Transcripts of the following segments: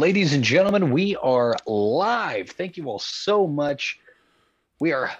Ladies and gentlemen, we are live. Thank you all so much. We are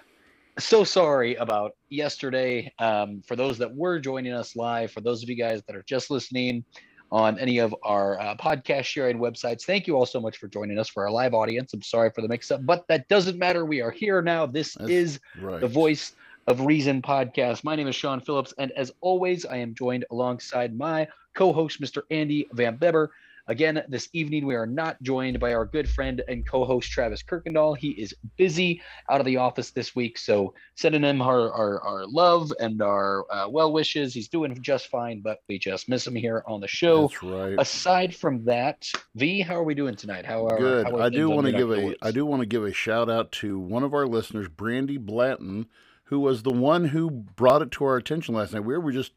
so sorry about yesterday. Um, for those that were joining us live, for those of you guys that are just listening on any of our uh, podcast sharing websites, thank you all so much for joining us for our live audience. I'm sorry for the mix up, but that doesn't matter. We are here now. This That's is right. the voice of reason podcast. My name is Sean Phillips, and as always, I am joined alongside my co-host, Mr. Andy Van Beber. Again, this evening we are not joined by our good friend and co-host Travis Kirkendall. He is busy out of the office this week, so sending him our our, our love and our uh, well wishes. He's doing just fine, but we just miss him here on the show. That's right. Aside from that, V, how are we doing tonight? How are Good. how are I do want to give neck of the a? I do want to give a shout out to one of our listeners, Brandy Blatton, who was the one who brought it to our attention last night. We were just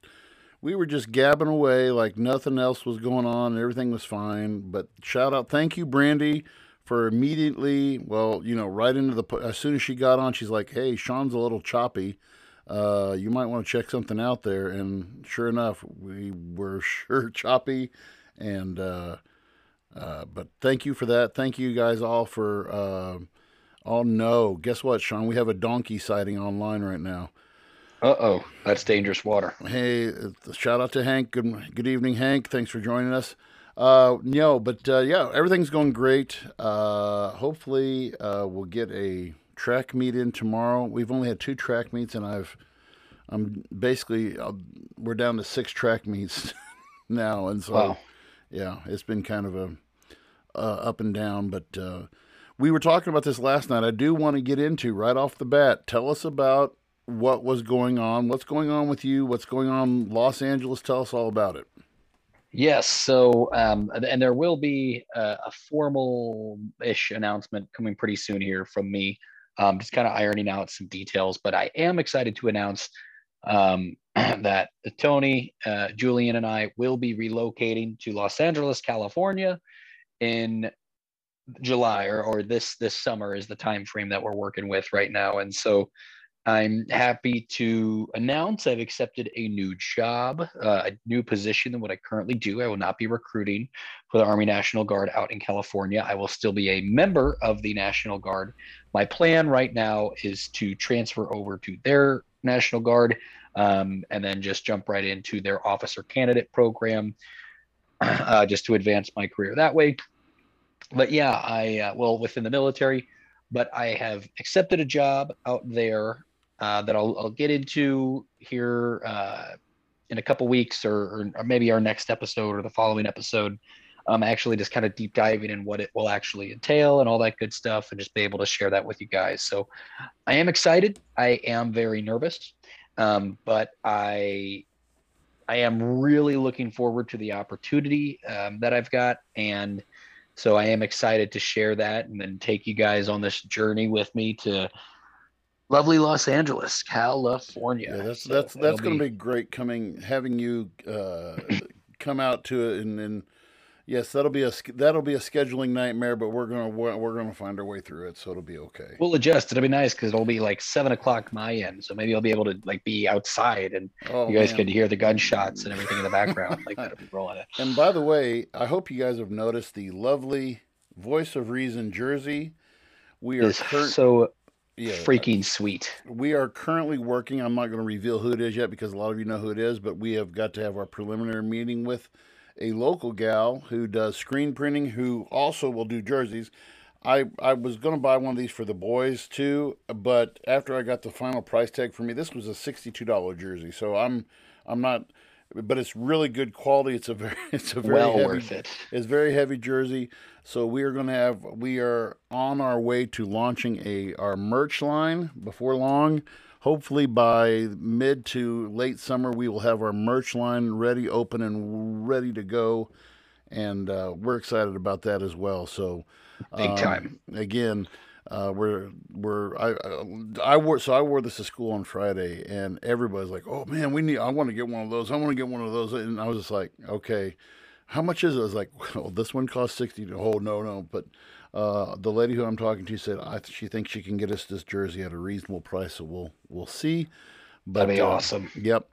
we were just gabbing away like nothing else was going on and everything was fine. But shout out, thank you, Brandy, for immediately, well, you know, right into the as soon as she got on, she's like, "Hey, Sean's a little choppy. Uh, you might want to check something out there." And sure enough, we were sure choppy, and. Uh, uh, but thank you for that. Thank you guys all for. Uh, oh no! Guess what, Sean? We have a donkey sighting online right now. Uh oh, that's dangerous water. Hey, uh, shout out to Hank. Good good evening, Hank. Thanks for joining us. Uh, no, but uh, yeah, everything's going great. Uh, hopefully, uh, we'll get a track meet in tomorrow. We've only had two track meets, and I've I'm basically uh, we're down to six track meets now, and so Wow. yeah, it's been kind of a uh, up and down. But uh, we were talking about this last night. I do want to get into right off the bat. Tell us about what was going on. What's going on with you? What's going on Los Angeles? Tell us all about it. Yes. So, um, and, there will be a, a formal-ish announcement coming pretty soon here from me. Um, just kind of ironing out some details, but I am excited to announce um, that Tony, uh, Julian, and I will be relocating to Los Angeles, California, in July or, or this this summer is the time frame that we're working with right now. And so I'm happy to announce I've accepted a new job, uh, a new position than what I currently do. I will not be recruiting for the Army National Guard out in California. I will still be a member of the National Guard. My plan right now is to transfer over to their National Guard um, and then just jump right into their officer candidate program uh, just to advance my career that way. But yeah, I, uh, well, within the military, but I have accepted a job out there uh, that I'll, I'll get into here uh, in a couple weeks or, or, or maybe our next episode or the following episode. Um, actually just kind of deep diving in what it will actually entail and all that good stuff and just be able to share that with you guys. So I am excited. I am very nervous, um, but I I am really looking forward to the opportunity um, that I've got and so I am excited to share that and then take you guys on this journey with me to lovely Los Angeles, California. Yeah, that's that's that's going to be great coming having you uh, come out to it and, and yes, that'll be a that'll be a scheduling nightmare, but we're gonna we're, gonna find our way through it, so it'll be okay. We'll adjust. It'll be nice because it'll be like seven o'clock my end, so maybe I'll be able to like be outside and Oh, you guys man. could hear the gunshots and everything in the background, like that'll be rolling it. And by the way, I hope you guys have noticed the lovely Voice of Reason jersey. We are cur- so yeah, freaking sweet. we are currently working. I'm not going to reveal who it is yet because a lot of you know who it is, but we have got to have our preliminary meeting with a local gal who does screen printing, who also will do jerseys. I, I was going to buy one of these for the boys too, but after I got the final price tag for me, this was a $62 jersey. So I'm I'm not, but it's really good quality. It's a very it's a very Well heavy, worth it. it's very heavy jersey. So we are going to have we are on our way to launching a our merch line before long. Hopefully by mid to late summer we will have our merch line ready, open and ready to go, and uh, we're excited about that as well. So Big um, time. again. Uh, we're we're I, I I wore so I wore this to school on Friday and everybody's like, oh man, we need I want to get one of those. I want to get one of those, and I was just like, okay, how much is it? I was like, well, this one costs sixty. Oh no no, but uh, the lady who I'm talking to said I, she thinks she can get us this jersey at a reasonable price, so we'll we'll see. But That'd be uh, awesome. Yep.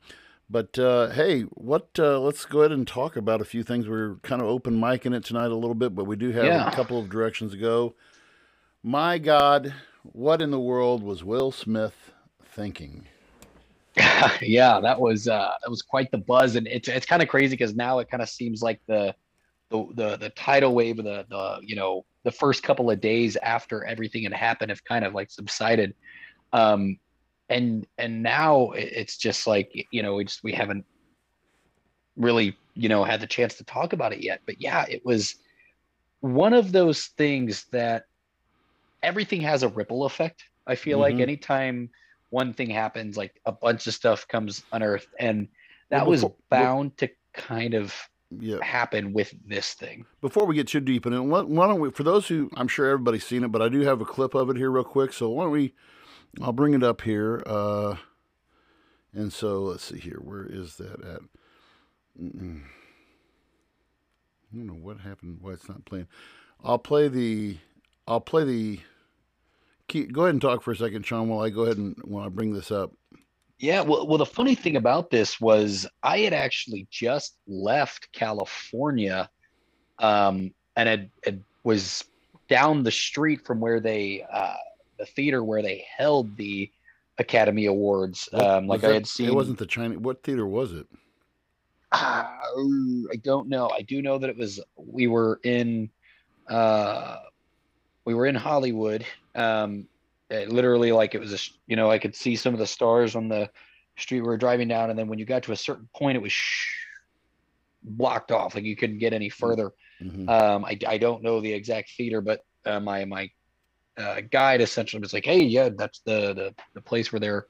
But uh, hey, what? Uh, let's go ahead and talk about a few things. We're kind of open micing it tonight a little bit, but we do have Yeah. a couple of directions to go. My God, what in the world was Will Smith thinking? yeah, that was uh, that was quite the buzz, and it's it's kind of crazy because now it kind of seems like the the the the tidal wave of the the you know the first couple of days after everything had happened have kind of like subsided, um, and and now it's just like you know we just we haven't really you know had the chance to talk about it yet, but yeah, it was one of those things that everything has a ripple effect. I feel like Mhm. anytime one thing happens, like a bunch of stuff comes unearthed, and that Well, was before- well- bound to kind of Yeah. happen with this thing. Before we get too deep in it, why why don't we? For those who, I'm sure everybody's seen it, but I do have a clip of it here, real quick. So why don't we? I'll bring it up here. Uh, and so let's see here. Where is that at? Mm-mm. I don't know what happened. Why it's not playing. I'll play the. I'll play the. Keep, go ahead and talk for a second, Sean, while I go ahead and while I bring this up. Yeah, well, well, the funny thing about this was I had actually just left California, um, and it, it was down the street from where they, uh, the theater where they held the Academy Awards. Um, like was I had seen. It wasn't the China. What theater was it? Ah, I don't know. I do know that it was we were in uh we were in Hollywood. Um it literally like it was a you know, I could see some of the stars on the street we were driving down and then when you got to a certain point it was sh- blocked off like you couldn't get any further. Mhm. Um I, I don't know the exact theater but uh, my my uh, guide essentially was like, "Hey, yeah, that's the the, the place where they're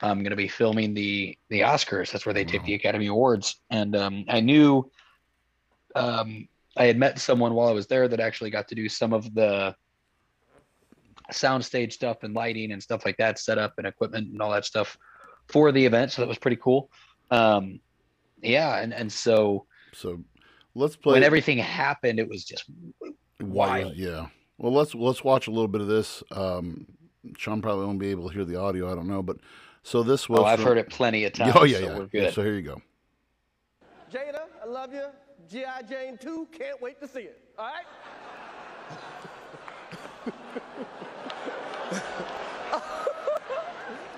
um, going to be filming the the Oscars. That's where they take the Academy Awards." And um, I knew um, I had met someone while I was there that actually got to do some of the soundstage stuff and lighting and stuff like that, setup and equipment and all that stuff for the event. So that was pretty cool. Um, yeah, and and so So let's play. when everything happened, it was just Why? Wild. Yeah. Well, let's let's watch a little bit of this. Um, Sean probably won't be able to hear the audio. I don't know, but so this was. oh, I've from- heard it plenty of times. Oh yeah, so yeah. we're yeah. So here you go. Jada, I love you. G.I. Jane 2, can't wait to see it. All right?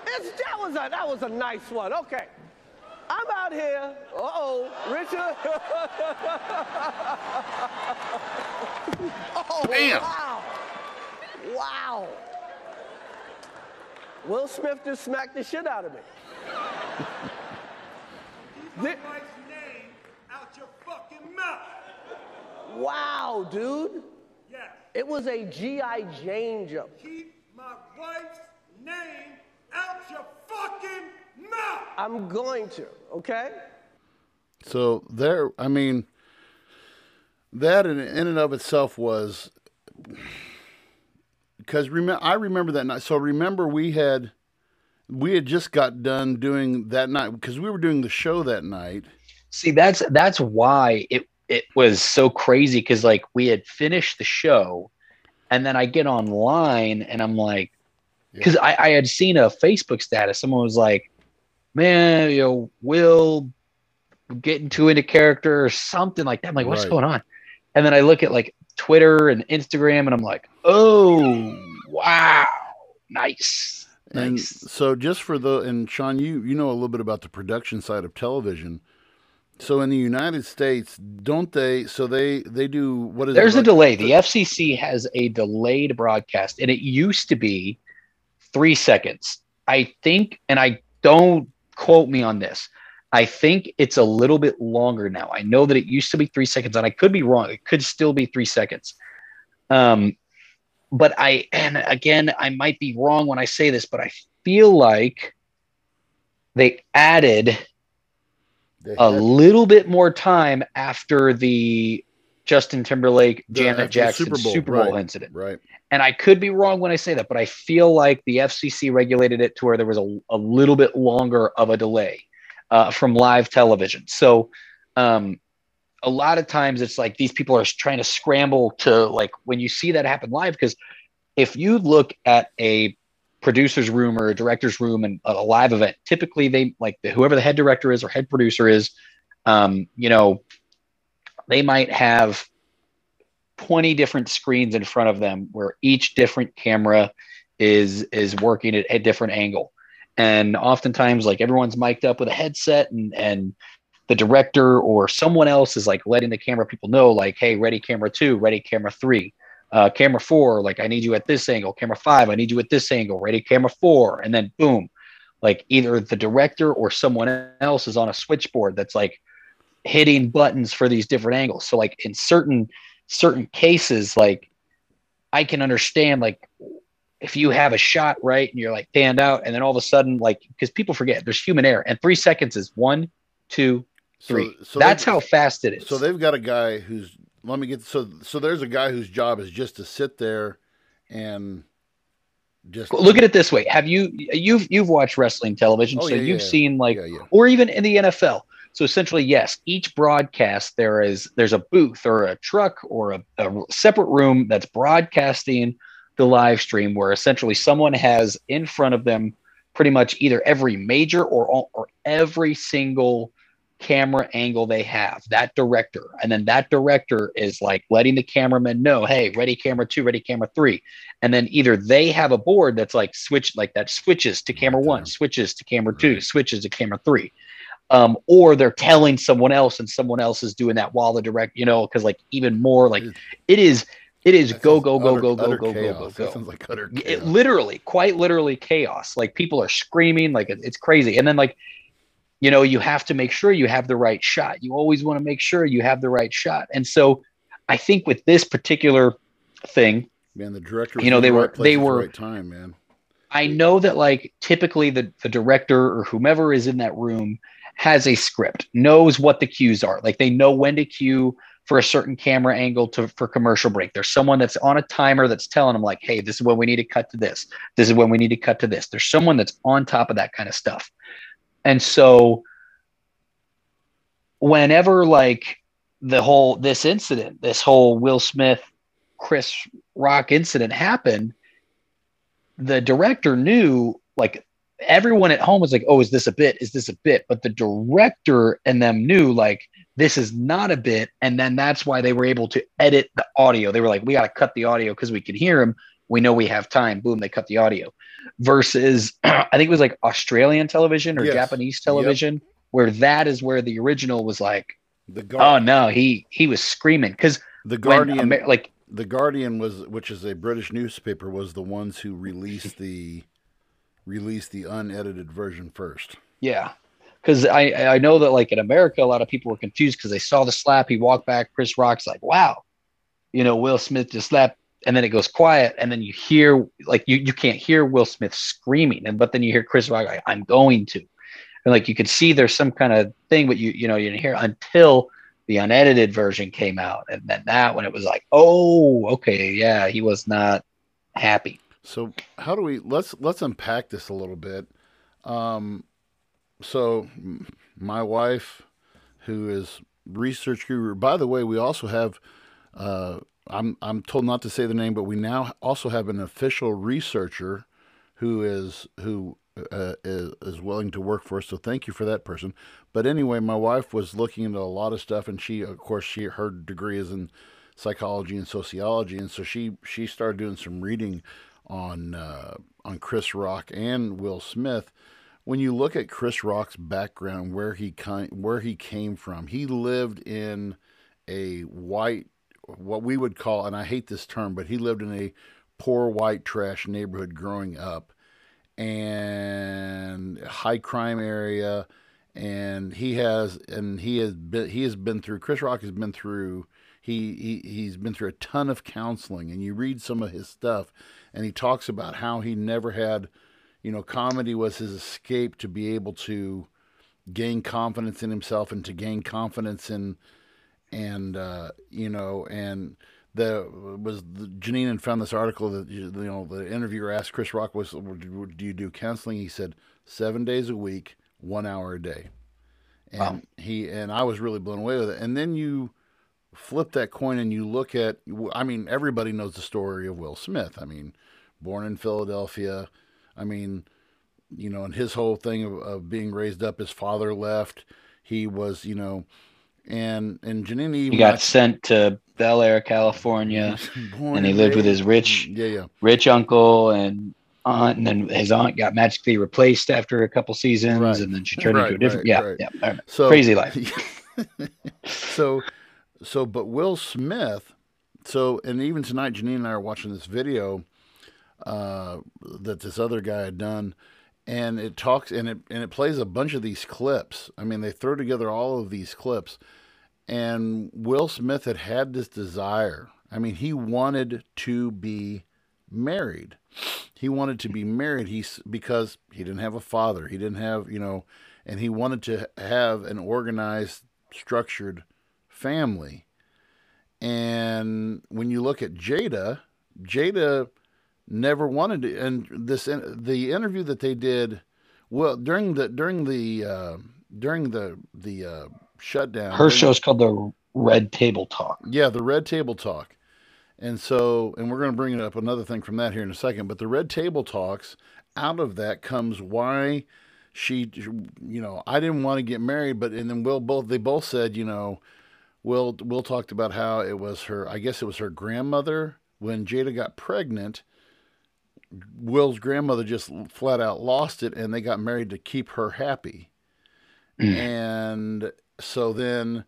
it's, that, was a, that was a nice one. Okay. I'm out here. Uh-oh, Richard. oh, Bam. wow. Wow. Will Smith just smacked the shit out of me. Keep my wife's name out your fucking mouth. Wow, dude. Yes. It was a G.I. Jane jump. Keep my wife's name out your fucking mouth. I'm going to, okay? So there, I mean, that in, in and of itself was because remember I remember that night. So remember we had we had just got done doing that night because we were doing the show that night. See, that's that's why it it was so crazy because like we had finished the show, and then I get online and I'm like, because I, I had seen a Facebook status. Someone was like, "Man, you know, Will getting too into character or something like that." I'm like, "What's Right. going on?" And then I look at like Twitter and Instagram, and I'm like, "Oh, wow, nice, And nice." so just for the and Sean, you you know a little bit about the production side of television. So in the United States, don't they? So they they do what is it, There's a like- delay. The FCC has a delayed broadcast, and it used to be three seconds. I think, and I don't quote me on this. I think it's a little bit longer now. I know that it used to be three seconds, and I could be wrong. It could still be three seconds. Um, but I, and again, I might be wrong when I say this, but I feel like they added they a little bit more time after the Justin Timberlake, The- after the Janet Jackson Super Super Bowl, Bowl, right. incident. right. And I could be wrong when I say that, but I feel like the FCC regulated it to where there was a, a little bit longer of a delay uh, from live television. So um, a lot of times it's like these people are trying to scramble to like when you see that happen live, because if you look at a producer's room or a director's room and a live event, typically they like the, whoever the head director is or head producer is, um, you know, they might have 20 different screens in front of them where each different camera is is working at a different angle. And oftentimes like everyone's mic'd up with a headset and and the director or someone else is like letting the camera people know like hey ready camera 2 ready camera 3 uh, camera 4 like i need you at this angle. Camera 5 i need you at this angle. Ready camera 4 and then boom like either the director or someone else is on a switchboard that's like hitting buttons for these different angles so like in certain certain cases like i can understand like if you have a shot right and you're like stand out and then all of a sudden like because people forget there's human error and three seconds is one two three. So, so That's how fast it is. So they've got a guy who's let me get so so there's a guy whose job is just to sit there and just look at it this way. Have you you've you've watched wrestling television, oh, so yeah, you've yeah, seen like yeah, or even in the NFL. So essentially, yes, each broadcast there is there's a booth or a truck or a, a separate room that's broadcasting the live stream where essentially someone has in front of them pretty much either every major or or every single camera angle they have, that director. And then that director is like letting the cameraman know, hey, ready camera two, ready camera three. And then either they have a board that's like switch, like that switches to camera one, switches to camera two, switches to camera three um, or they're telling someone else and someone else is doing that while the direct, you know, because like even more like it is it is go go go, utter, go go go go go go go. That sounds like utter chaos. It literally, quite literally, chaos. Like people are screaming, like it's crazy. And then like, you know, you have to make sure you have the right shot. You always want to make sure you have the right shot. And so, I think with this particular thing, man, the director, you know, they the were they were the right time, man. I know that like typically the the director or whomever is in that room has a script, knows what the cues are. Like they know when to cue for a certain camera angle to for commercial break. There's someone that's on a timer that's telling them like, hey, this is when we need to cut to this. This is when we need to cut to this. There's someone that's on top of that kind of stuff. And so whenever like the whole this incident, this whole Will Smith Chris Rock incident happened, the director knew like everyone at home was like, "Oh, is this a bit? Is this a bit?" But the director and them knew like this is not a bit, and then that's why they were able to edit the audio. They were like, "We got to cut the audio because we can hear him. We know we have time." Boom, they cut the audio versus I think it was like Australian television or yes. Japanese television, yep. where that is where the original was like, the oh no, he he was screaming because the Guardian, Amer- like the Guardian was, which is a British newspaper, was the ones who released the released the unedited version first. Yeah, because I I know that like in America, a lot of people were confused because they saw the slap. He walked back. Chris Rock's like, wow, you know, Will Smith just slapped and then it goes quiet and then you hear like you, you can't hear will smith screaming and but then you hear chris rock like, i'm going to and like you could see there's some kind of thing but you you know you didn't hear until the unedited version came out and then that when it was like oh okay yeah he was not happy so how do we let's let's unpack this a little bit um so my wife who is research guru by the way we also have uh I'm I'm told not to say the name, but we now also have an official researcher who is who uh, is, is willing to work for us. So thank you for that person. But anyway, my wife was looking into a lot of stuff, and she, of course, she her degree is in psychology and sociology, and so she she started doing some reading on uh, on Chris Rock and Will Smith. When you look at Chris Rock's background, where he where he came from, he lived in a white what we would call, and I hate this term, but he lived in a poor white trash neighborhood growing up and high crime area and he has and he has been he has been through Chris Rock has been through he, he he's been through a ton of counseling and you read some of his stuff and he talks about how he never had you know comedy was his escape to be able to gain confidence in himself and to gain confidence in and uh, you know, and the was the, Janine and found this article that you know the interviewer asked Chris Rock was do you do counseling? He said seven days a week, one hour a day, and wow. he and I was really blown away with it. And then you flip that coin and you look at I mean everybody knows the story of Will Smith. I mean, born in Philadelphia, I mean, you know, and his whole thing of, of being raised up, his father left. He was, you know, and and Janine He got sent to Bel Air, California, and he lived with his rich Yeah, yeah. rich uncle and aunt, and then his aunt got magically replaced after a couple seasons, Right. and then she turned Right, into a different. right, yeah, yeah. So Crazy life. so, so, but Will Smith. So, and even tonight, Janine and I are watching this video uh, that this other guy had done, and it talks and it and it plays a bunch of these clips. I mean, they throw together all of these clips, and Will Smith had had this desire. I mean, he wanted to be married. He wanted to be married. He's because he didn't have a father. He didn't have you know, and he wanted to have an organized, structured family. And when you look at Jada, Jada never wanted to. And this the interview that they did, well during the during the uh, during the the uh, shutdown. Her during- show's called the Red Table Talk. yeah, the Red Table Talk. And so, and we're going to bring it up another thing from that here in a second, but the Red Table Talks, out of that comes why she, you know, I didn't want to get married, but, and then Will both, they both said, you know, Will, Will talked about how it was her, I guess it was her grandmother when Jada got pregnant. Will's grandmother just flat out lost it and they got married to keep her happy. Mm. And so then,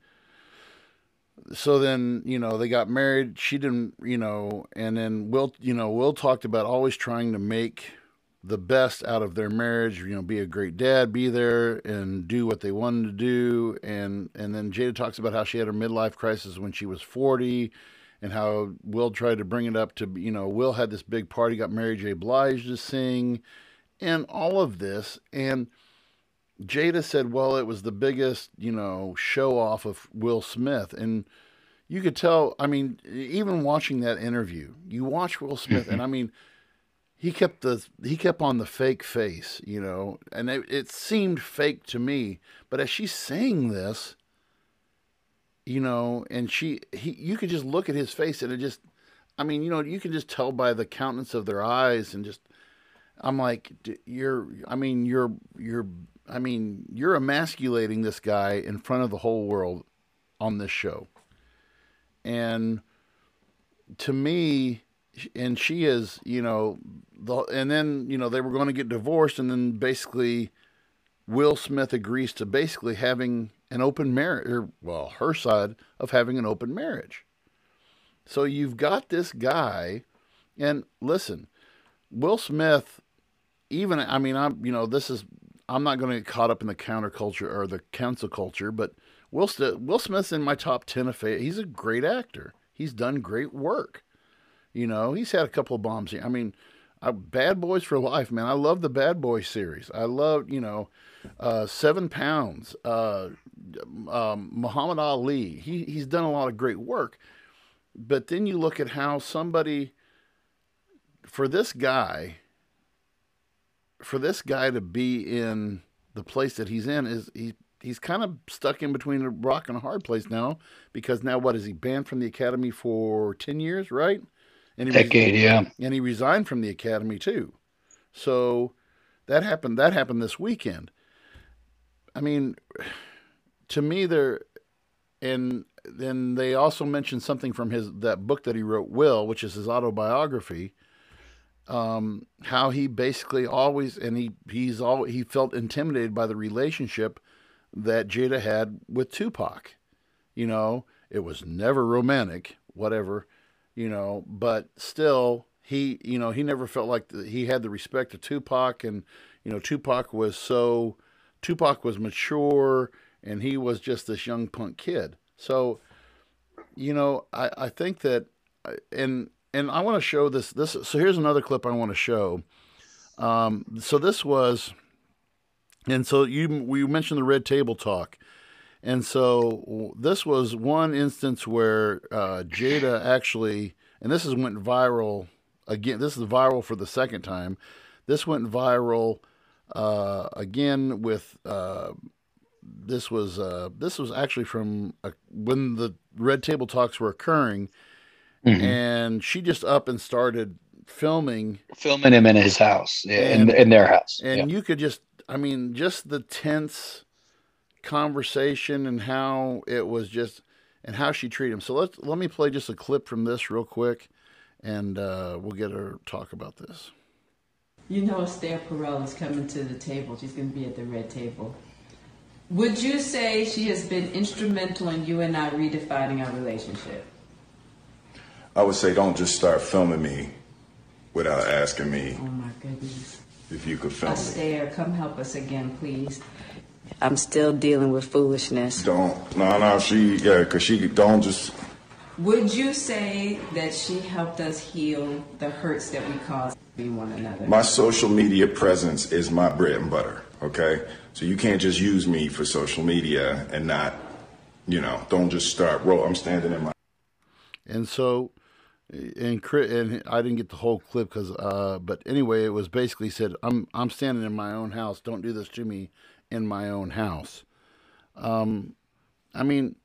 so then you know they got married she didn't you know and then will you know will talked about always trying to make the best out of their marriage you know be a great dad be there and do what they wanted to do. And and then jada talks about how she had her midlife crisis when she was 40 and how will tried to bring it up to you know will had this big party got mary j. Blige to sing and all of this. And Jada said, well, it was the biggest, you know, show off of Will Smith. And you could tell, I mean, even watching that interview, you watch Will Smith, and I mm-hmm. mean, he kept the he kept on the fake face, you know, and it, it seemed fake to me. But as she's saying this, you know, and she he you could just look at his face and it just I mean, you know, you can just tell by the countenance of their eyes and just I'm like you're I mean, you're you're I mean, you're emasculating this guy in front of the whole world on this show. And to me, and she is, you know, the, and then, you know, they were going to get divorced, and then basically Will Smith agrees to basically having an open marriage, or, well, her side of having an open marriage. So you've got this guy, and listen, Will Smith, even, I mean, I'm, you know, this is I'm not going to get caught up in the counterculture or the cancel culture, but Will, Will Smith's in my top 10 of fa- He's a great actor. He's done great work. You know, he's had a couple of bombs here. I mean, uh, Bad Boys for Life, man. I love the Bad Boys series. I love, you know, uh, Seven Pounds, uh, um, Muhammad Ali. He, he's done a lot of great work. But then you look at how somebody, for this guy, for this guy to be in the place that he's in is he he's kind of stuck in between a rock and a hard place now because now what is he banned from the academy for 10 years right and he Decade, yeah. and he resigned from the academy too so that happened that happened this weekend i mean to me there and then they also mentioned something from his that book that he wrote will which is his autobiography um, how he basically always and he he's all he felt intimidated by the relationship that Jada had with Tupac. You know, it was never romantic, whatever, you know, but still he you know he never felt like the, he had the respect of Tupac and you know Tupac was so Tupac was mature and he was just this young punk kid. So you know, I I think that and and I want to show this. This so here's another clip I want to show. Um, so this was, and so you we mentioned the red table talk, and so this was one instance where uh, Jada actually, and this is went viral again. This is viral for the second time. This went viral uh, again with. Uh, this was uh, this was actually from uh, when the red table talks were occurring Mhm. and she just up and started filming filming him in his house, yeah, in, And- in their house. and yeah. you could just i mean just the tense conversation and how it was just and how she treated him so let's let me play just a clip from this real quick and uh, we'll get her talk about this You know Esther Perel is coming to the table. She's going to be at the red table. Would you say she has been instrumental in you and I redefining our relationship? I would say don't just start filming me without asking me Oh my goodness. if you could film me. Esther, come help us again, please. I'm still dealing with foolishness. Don't. No, no, she, yeah, because she don't just. Would you say that she helped us heal the hurts that we caused between one another? My social media presence is my bread and butter, okay? So you can't just use me for social media and not, you know, don't just start, roll. I'm standing in my. and so and and I didn't get the whole clip because uh but anyway it was basically said I'm I'm standing in my own house don't do this to me in my own house um I mean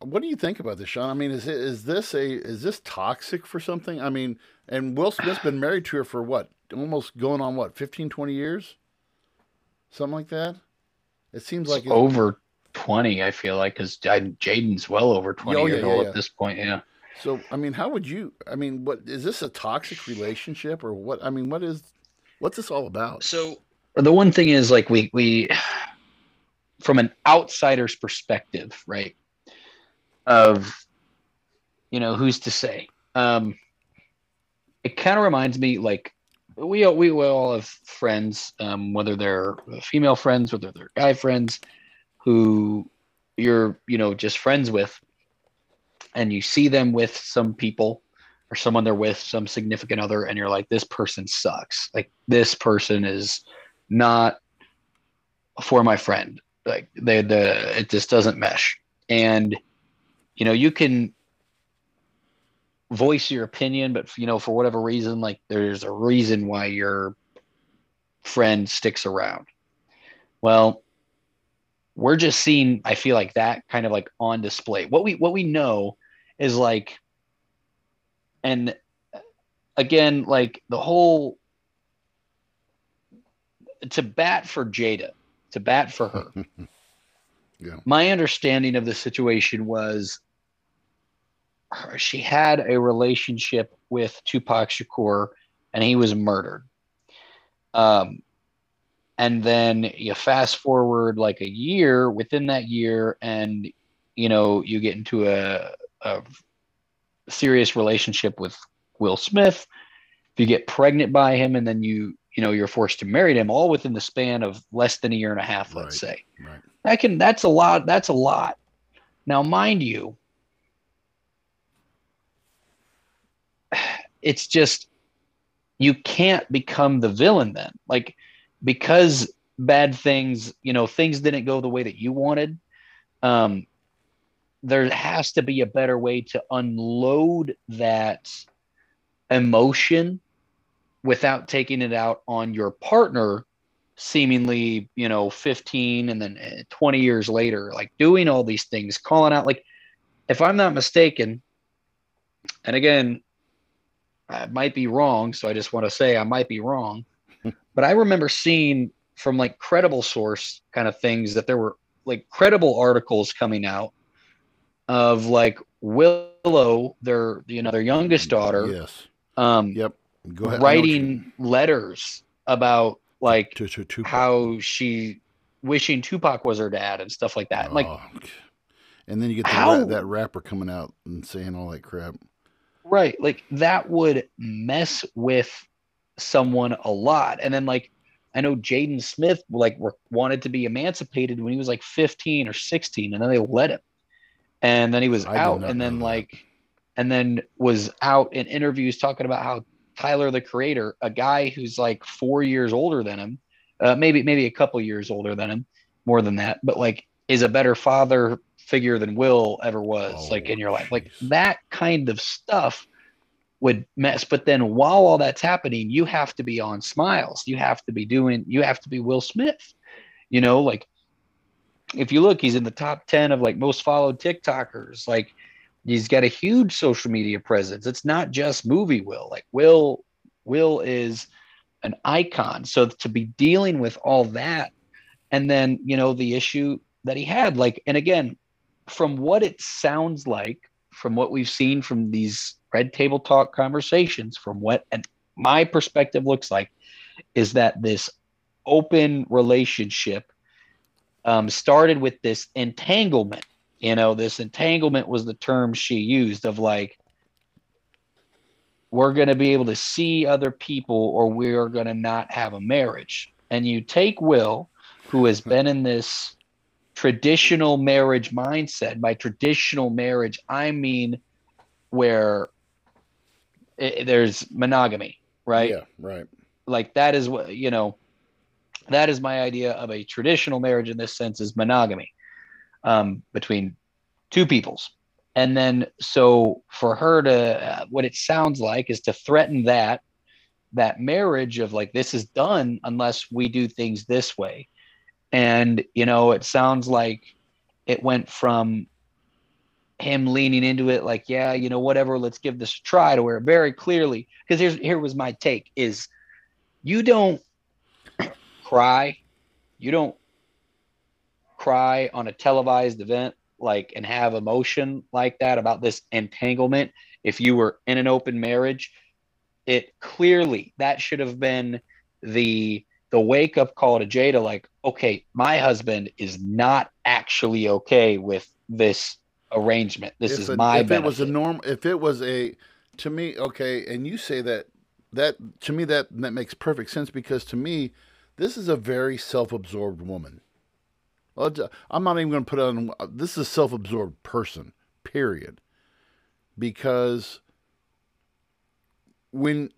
what do you think about this Sean I mean is it, is this a is this toxic for something I mean and Will Smith's been married to her for what almost going on what 15 20 years something like that it seems like It's over 20, I feel like, because Jaden's well over 20 Oh, years yeah, yeah, old yeah. at this point. Yeah. So, I mean, how would you? I mean, what is this a toxic relationship or what? I mean, what is what's this all about? So the one thing is like we we from an outsider's perspective, right? Of you know, who's to say? Um it kind of reminds me like we we all have friends, um, whether they're female friends, whether they're guy friends, who you're, you know, just friends with, and you see them with some people or someone they're with, some significant other, and you're like, this person sucks. Like this person is not for my friend. Like they the it just doesn't mesh. And you know, you can voice your opinion, but you know, for whatever reason, like there's a reason why your friend sticks around. Well, we're just seeing, I feel like that kind of like on display. What we what we know is like, and again, like the whole to bat for Jada, to bat for her. Yeah. My understanding of the situation was her- she had a relationship with Tupac Shakur and he was murdered. Um, and then you fast forward like a year within that year and you know you get into a, a serious relationship with will smith if you get pregnant by him and then you you know you're forced to marry him all within the span of less than a year and a half let's Right. say Right. that can that's a lot that's a lot now mind you it's just you can't become the villain then like because bad things you know things didn't go the way that you wanted um there has to be a better way to unload that emotion without taking it out on your partner seemingly you know 15 and then eh, 20 years later like doing all these things calling out like if i'm not mistaken and again i might be wrong so i just want to say i might be wrong but i remember seeing from like credible source kind of things that there were like credible articles coming out of like willow their you know their youngest daughter Yes. um Yep. Go ahead. You- writing letters about like to, to, to how she wishing Tupac was her dad and stuff like that. Like, Oh, and then you get the How- ra- that rapper coming out and saying all that crap. right, like that would mess with someone a lot. And then like I know Jaden Smith like wanted to be emancipated when he was like 15 or 16, and then they let him. And then he was I out, and then that. like, and then was out in interviews talking about how Tyler the Creator, a guy who's like four years older than him, uh, maybe maybe a couple years older than him, more than that, but like is a better father figure than Will ever was, like Oh, in your life. Like that kind of stuff would mess. But then while all that's happening, you have to be on smiles. You have to be doing, you have to be Will Smith. You know, like if you look, he's in the top 10 of like most followed TikTokers. Like he's got a huge social media presence. It's not just movie Will. Like Will, Will is an icon. So to be dealing with all that, and then you know the issue that he had, like, and again, from what it sounds like, from what we've seen from these red table talk conversations, from what and my perspective looks like, is that this open relationship um, started with this entanglement. You know, this entanglement was the term she used of like, we're going to be able to see other people or we're going to not have a marriage. And you take Will, who has hmm. been in this traditional marriage mindset. By traditional marriage, I mean where it, there's monogamy, right? Yeah, right. Like that is what, you know, that is my idea of a traditional marriage in this sense is monogamy um, between two peoples and then so for her to uh, what it sounds like is to threaten that that marriage of like this is done unless we do things this way and you know it sounds like it went from him leaning into it like yeah you know whatever let's give this a try to where very clearly because here's here was my take is you don't cry. You don't cry on a televised event like and have emotion like that about this entanglement if you were in an open marriage it clearly that should have been the the wake up call to Jada like okay my husband is not actually okay with this arrangement this if is it, my if benefit. it was a norm if it was a to me okay and you say that that to me that that makes perfect sense because to me this is a very self-absorbed woman. I'm not even going to put on. This is a self-absorbed person. Period. Because when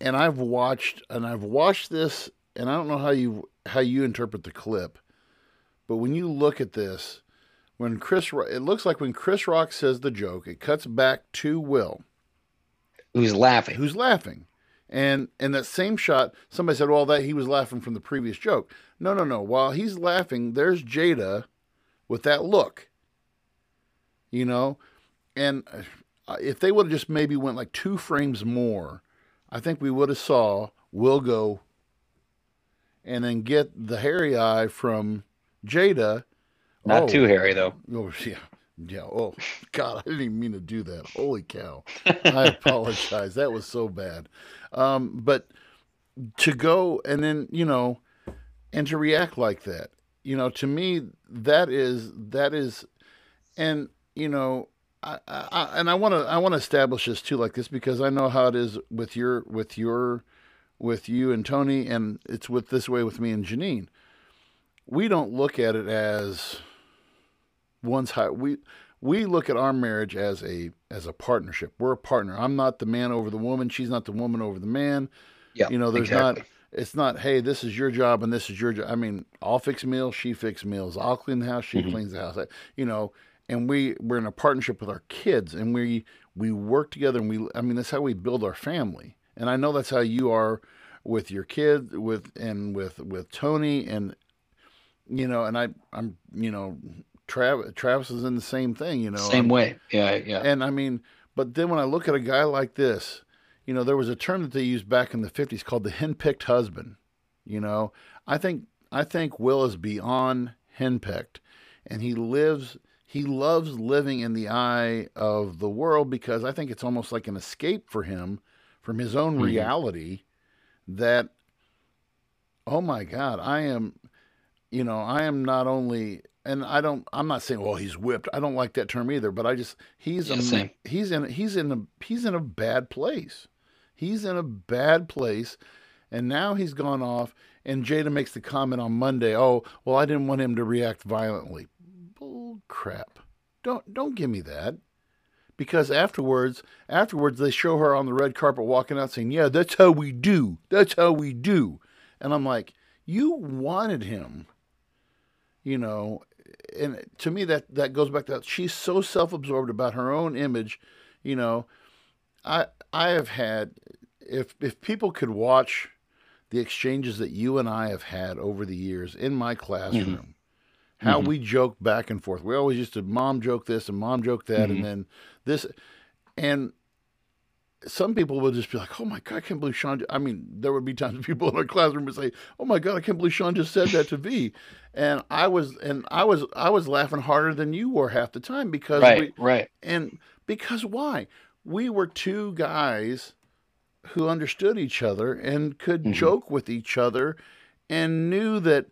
and I've watched and I've watched this and I don't know how you how you interpret the clip, but when you look at this, when Chris it looks like when Chris Rock says the joke, it cuts back to Will, who's laughing, who's laughing, and in that same shot, somebody said, "Well, that he was laughing from the previous joke." No, no, no. While he's laughing, there's Jada with that look. You know, and uh, if they would have just maybe went like two frames more, I think we would have saw Will go and then get the hairy eye from Jada. Not oh, too hairy though. Oh yeah, yeah. Oh God, I didn't even mean to do that. Holy cow! I apologize. That was so bad. Um, but to go and then you know, and to react like that, you know, to me that is that is, and you know, I, I and I want to I want to establish this too like this because I know how it is with your with your with you and Tony, and it's with this way with me and Janine. We don't look at it as one's high. We we look at our marriage as a as a partnership. We're a partner. I'm not the man over the woman. She's not the woman over the man. Yeah, you know, there's exactly. not. It's not. Hey, this is your job and this is your job. I mean, I'll fix meals. She fix meals. I'll clean the house. She mm-hmm. cleans the house. You know, and we we're in a partnership with our kids, and we we work together. And we, I mean, that's how we build our family. And I know that's how you are with your kid, with and with with Tony, and you know, and I I'm you know Travis, Travis is in the same thing, you know. Same way. Yeah, yeah. And I mean, but then when I look at a guy like this, you know, there was a term that they used back in the 50s called the henpicked husband. You know, I think I think Will is beyond henpicked and he lives he loves living in the eye of the world because I think it's almost like an escape for him from his own mm-hmm. reality that oh my god, I am you know, I am not only and I don't. I'm not saying, well, he's whipped. I don't like that term either. But I just he's yeah, a, he's in he's in a he's in a bad place. He's in a bad place, and now he's gone off. And Jada makes the comment on Monday. Oh, well, I didn't want him to react violently. Bull crap. Don't don't give me that. Because afterwards, afterwards they show her on the red carpet walking out saying, "Yeah, that's how we do. That's how we do." And I'm like, "You wanted him you know and to me that that goes back to that she's so self-absorbed about her own image you know i i have had if if people could watch the exchanges that you and i have had over the years in my classroom mm-hmm. how Mhm. we joke back and forth. We always used to mom joke this and mom joke that, Mhm. and then this, and some people would just be like, "Oh my god, I can't believe Sean." I mean, there would be times people in our classroom would say, "Oh my god, I can't believe Sean just said that to V," and I was and I was I was laughing harder than you were half the time because Right, we, right. and because why? We were two guys who understood each other and could Mhm. joke with each other and knew that,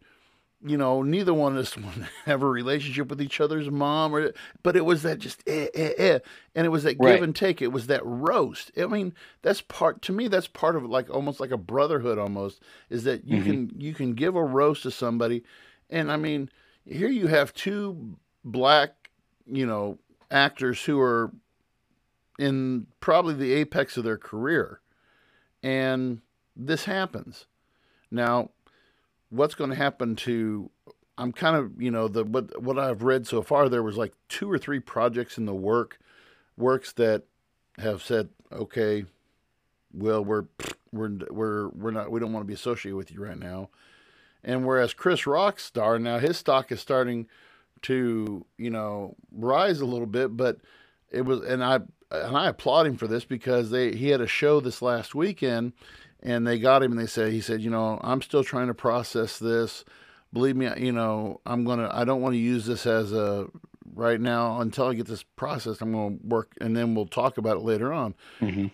you know, neither one of us would have a relationship with each other's mom or but it was that just eh, eh, eh. And it was that Right. give and take. It was that roast. I mean, that's part to me, that's part of like almost like a brotherhood almost, is that you Mhm. can you can give a roast to somebody. And I mean, here you have two black, you know, actors who are in probably the apex of their career. And this happens. Now, what's going to happen to I'm kind of, you know, the what what I've read so far there was like two or three projects in the work works that have said, "Okay, well, we're we're we're we're not we don't want to be associated with you right now." And whereas Chris Rock's star now his stock is starting to, you know, rise a little bit, but it was and I and I applaud him for this because they he had a show this last weekend and they got him and they said he said, you know, I'm still trying to process this. Believe me, you know, I'm gonna I don't want to use this as a right now until I get this processed. I'm gonna work and then we'll talk about it later on. hmm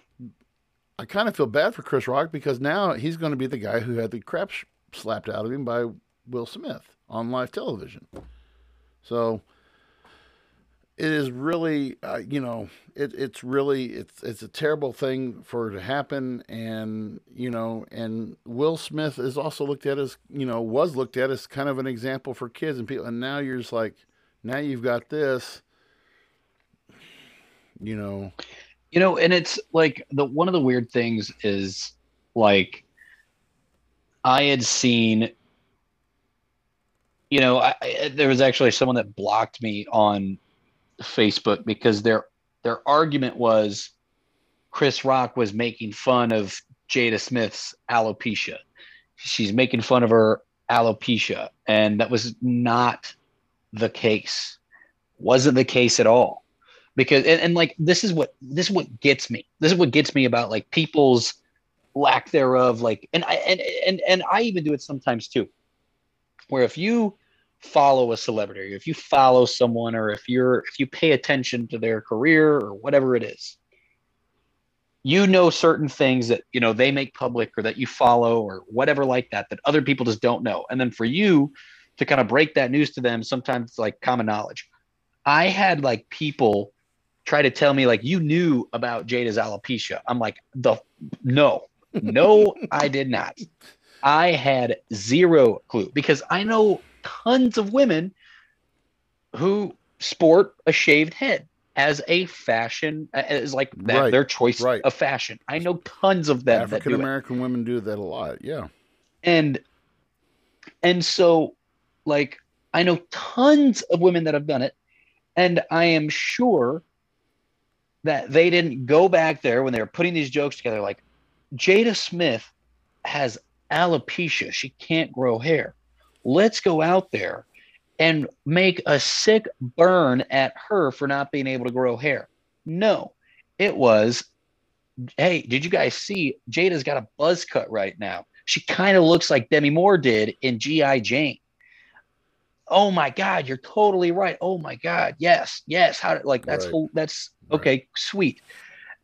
I kind of feel bad for Chris Rock because now he's going to be the guy who had the crap slapped out of him by Will Smith on live television. So it is really, uh, you know, it, it's really it's it's a terrible thing for it to happen, and you know, and Will Smith is also looked at as you know was looked at as kind of an example for kids and people, and now you're just like, now you've got this, you know, You know, and it's like the one of the weird things is like I had seen you know, I, there was actually someone that blocked me on Facebook because their their argument was Chris Rock was making fun of Jada Smith's alopecia. She's making fun of her alopecia, and that was not the case. Wasn't the case at all. Because and, and like this is what this is what gets me. This is what gets me about like people's lack thereof. Like and I and and and I even do it sometimes too. Where if you follow a celebrity, if you follow someone, or if you're if you pay attention to their career or whatever it is, you know certain things that you know they make public or that you follow or whatever like that that other people just don't know. And then for you to kind of break that news to them, sometimes it's like common knowledge. I had like people try to tell me like you knew about Jada's alopecia. I'm like the no, no, I did not. I had zero clue because I know tons of women who sport a shaved head as a fashion uh, as like that, Right, their choice right. of fashion. I know tons of them that African. American women do that a lot. Yeah. and and so like i know tons of women that have done it and i am sure that they didn't go back there when they were putting these jokes together like jada smith has alopecia she can't grow hair let's go out there and make a sick burn at her for not being able to grow hair no it was hey, did you guys see Jada's got a buzz cut right now? She kind of looks like Demi Moore did in G.I. Jane. Oh my God, you're totally right. Oh my God, yes, yes. How did, like that's Right. that's Right. okay, sweet.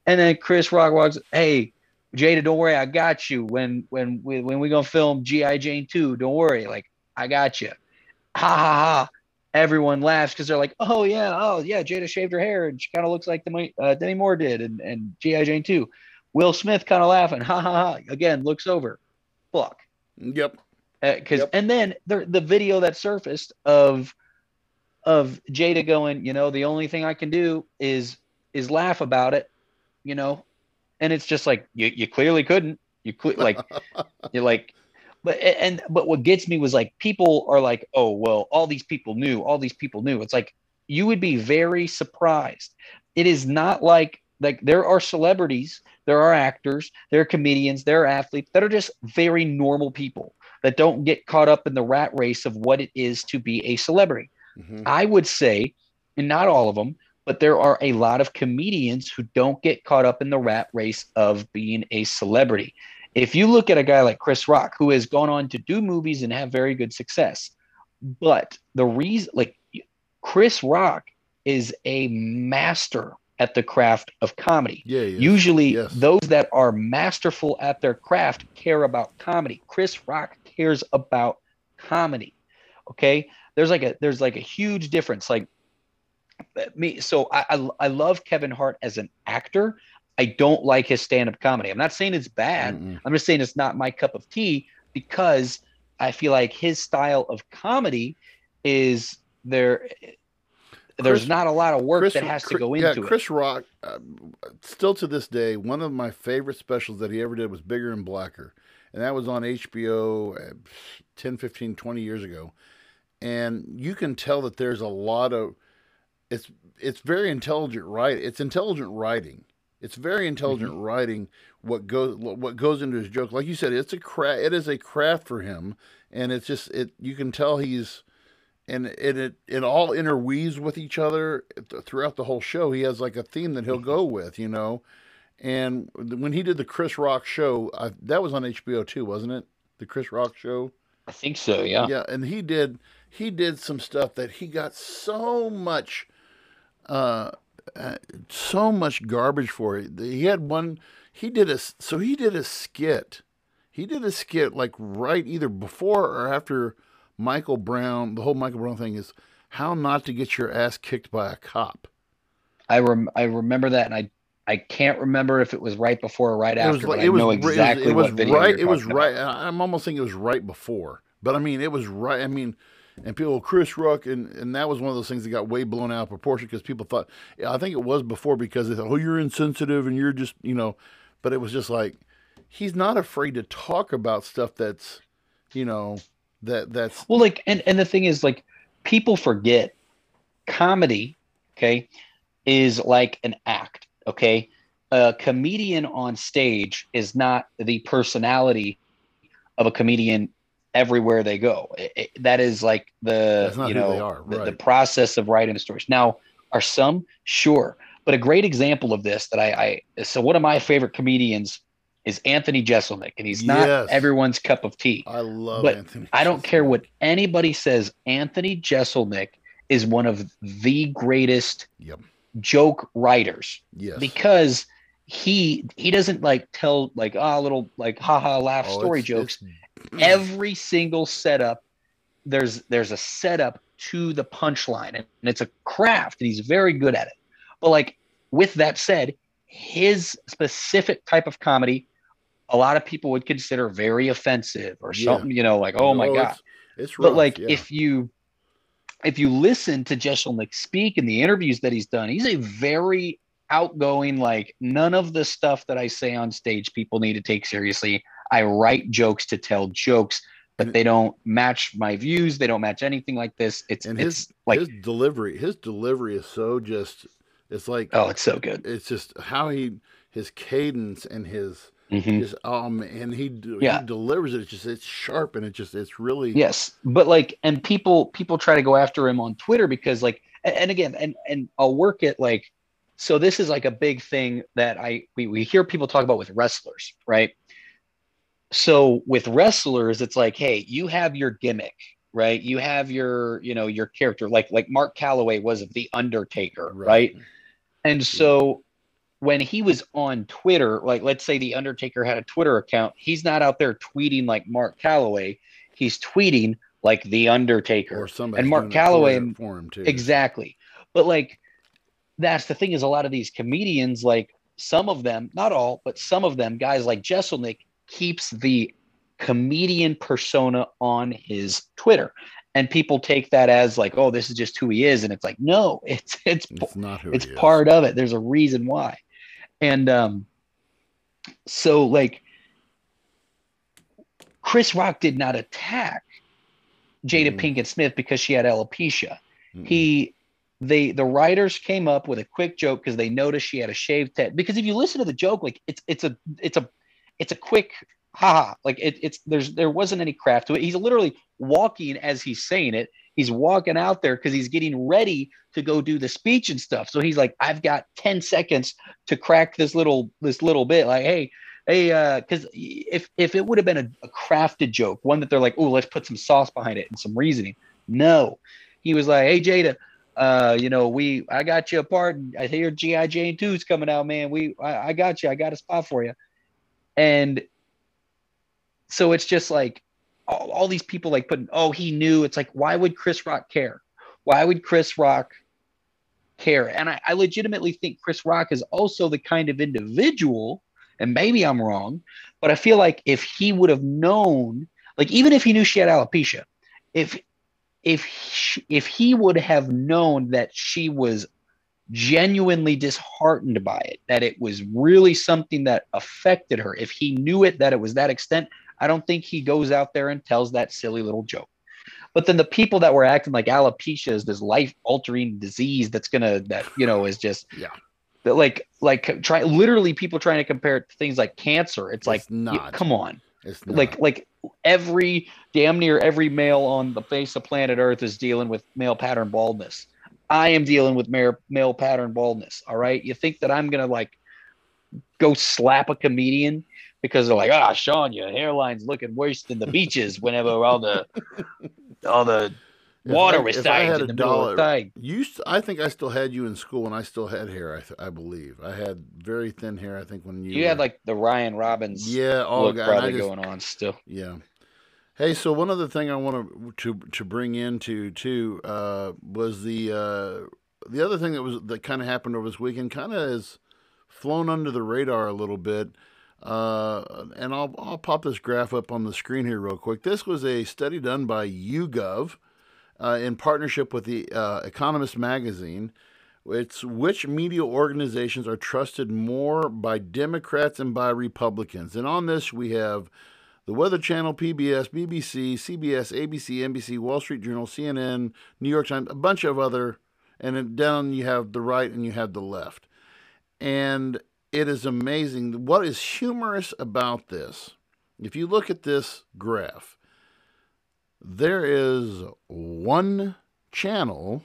And then Chris Rock walks, hey, Jada, don't worry, I got you. When when we when we gonna film G.I. Jane 2, don't worry, like I got you. Ha ha ha. Everyone laughs because they're like, oh yeah, oh yeah, Jada shaved her hair and she kind of looks like Demi, uh, Demi Moore did and, and G.I. Jane 2. Will Smith kind of laughing, ha ha ha. Again, looks over. Fuck. Yep. Because Yep. and then the the video that surfaced of of Jada going, you know, the only thing I can do is is laugh about it, you know, and it's just like you you clearly couldn't. You cle like you're like, but and but what gets me was like people are like, oh well, all these people knew, all these people knew. It's like you would be very surprised. It is not like like there are celebrities, there are actors, there are comedians, there are athletes that are just very normal people that don't get caught up in the rat race of what it is to be a celebrity. Mhm. I would say, and not all of them, but there are a lot of comedians who don't get caught up in the rat race of being a celebrity. If you look at a guy like Chris Rock, who has gone on to do movies and have very good success, but the reason, like Chris Rock is a master at the craft of comedy. Yeah, is. Usually, Yes. those that are masterful at their craft care about comedy. Chris Rock cares about comedy. Okay, there's like a there's like a huge difference. Like me, so I I, I love Kevin Hart as an actor. I don't like his stand-up comedy. I'm not saying it's bad. Mm-mm. I'm just saying it's not my cup of tea because I feel like his style of comedy is there. There's Chris- not a lot of work Chris- that has to Chris- go yeah, into it. Chris Rock, uh, still to this day, one of my favorite specials that he ever did was Bigger and Blacker. And that was on HBO uh, 10, 15, 20 years ago. And you can tell that there's a lot of it's it's very intelligent right it's intelligent writing it's very intelligent Mm-hmm. writing what goes what goes into his joke like you said it's a craft it is a craft for him and it's just it you can tell he's and it it, it all interweaves with each other throughout the whole show he has like a theme that he'll go with you know and when he did the chris rock show I, that was on hbo too wasn't it the chris rock show I think so. Yeah. yeah, and he did he did some stuff that he got so much uh, uh so much garbage for it. He had one he did a so he did a skit. He did a skit like right either before or after Michael Brown. The whole Michael Brown thing is how not to get your ass kicked by a cop. I rem- I remember that, and I I can't remember if it was right before or right It after. like it I was know it was- exactly it was what video right. It was right. about. I'm almost thinking it was right before, but I mean it was right. I mean, and people Chris Rock and and that was one of those things that got way blown out of proportion because people thought I think it was before because they thought oh you're insensitive and you're just you know, but it was just like he's not afraid to talk about stuff that's you know that that's Well, like, and and the thing is, like, people forget comedy. Okay, is like an act. Okay, a comedian on stage is not the personality of a comedian everywhere they go. It- it- that is like the you know are, the, the process of writing the stories. Now, are some sure, but a great example of this that I, I so one of my favorite comedians is Anthony Jeselnik, and he's not Yes. everyone's cup of tea. I love But Anthony. I don't care what anybody says. Anthony Jeselnik is one of the greatest Yep. joke writers Yes. because he he doesn't like tell like ah little like haha laugh Oh, story it's- jokes. it's- Hmm. Every single setup, there's there's a setup to the punchline, and, it's a craft, and he's very good at it. But like with that said, his specific type of comedy, a lot of people would consider very offensive or Yeah. something, you know, like oh my god It's, it's but like yeah. if you if you listen to Jeselnik speak in the interviews that he's done, he's a very outgoing, like none of the stuff that I say on stage people need to take seriously. I write jokes to tell jokes, but And- they don't match my views. They don't match anything like this. It's and it's his like his delivery his delivery is so just it's like oh, it's so good. it's just how he his cadence and his Mhm. just um and he Yeah. he delivers it it's just it's sharp and it just it's really Yes, but like, and people people try to go after him on Twitter because like, and, and again, and and I'll work it like, so this is like a big thing that I we we hear people talk about with wrestlers, right? So with wrestlers, it's like, hey, you have your gimmick, right? You have your you know your character, like like Mark Calaway was the Undertaker, right? And so when he was on Twitter, like let's say the Undertaker had a Twitter account, he's not out there tweeting like Mark Calaway. He's tweeting like the Undertaker. or somebody and Mark Calaway for him too Exactly. But like that's the thing is a lot of these comedians, like some of them, not all, but some of them, guys like Jeselnik, keeps the comedian persona on his Twitter. And people take that as like, oh, this is just who he is. And it's like, no, it's it's it's not who it's he is. part of it there's a reason why and um so like chris rock did not attack jada Mhm. pinkett smith because she had alopecia Mm-mm. he they the writers came up with a quick joke because they noticed she had a shaved head because if you listen to the joke like it's it's a it's a it's a quick haha. Like it, it's there's there wasn't any craft to it. He's literally walking as he's saying it. He's walking out there because he's getting ready to go do the speech and stuff. So he's like, I've got 10 seconds to crack this little this little bit. Like, hey, hey, uh, because if if it would have been a, a crafted joke, one that they're like, oh, let's put some sauce behind it and some reasoning. No, he was like, hey, Jada, uh, you know, we I got you a part. I hear GI Jane 2's coming out, man. We I, I got you. I got a spot for you. And so it's just like all, all these people like putting, oh, he knew. It's like, why would Chris Rock care? Why would Chris Rock care? And I, I legitimately think Chris Rock is also the kind of individual, and maybe I'm wrong, but I feel like if he would have known, like even if he knew she had alopecia, if if if he would have known that she was genuinely disheartened by it, that it was really something that affected her, if he knew it that it was that extent, I don't think he goes out there and tells that silly little joke. But then the people that were acting like alopecia is this life altering disease that's gonna that you know is just Yeah. that like like try literally people trying to compare it to things like cancer. It's like not. come on It's not. like like every damn near every male on the face of planet earth is dealing with male pattern baldness i am dealing with male, male pattern baldness all right you think that i'm gonna like go slap a comedian because they're like ah sean your hairline's looking worse than the beaches whenever all the all the If water I- I had in a the middle of dollar- thing You, I think I still had you in school, and I still had hair. I, th- I believe I had very thin hair. I think when you you had like the ryan robbins yeah, all look probably just- going on still Yeah. Hey, so one other thing I want to to to bring into too uh, was the uh, the other thing that was that kind of happened over this weekend, kind of has flown under the radar a little bit. Uh, and I'll I'll pop this graph up on the screen here real quick. This was a study done by YouGov uh, in partnership with the uh, Economist magazine. It's which media organizations are trusted more by Democrats and by Republicans. And on this, we have the Weather Channel, PBS, BBC, CBS, ABC, NBC, Wall Street Journal, CNN, New York Times, a bunch of other, and then down you have the right and you have the left. And it is amazing. What is humorous about this, if you look at this graph, there is one channel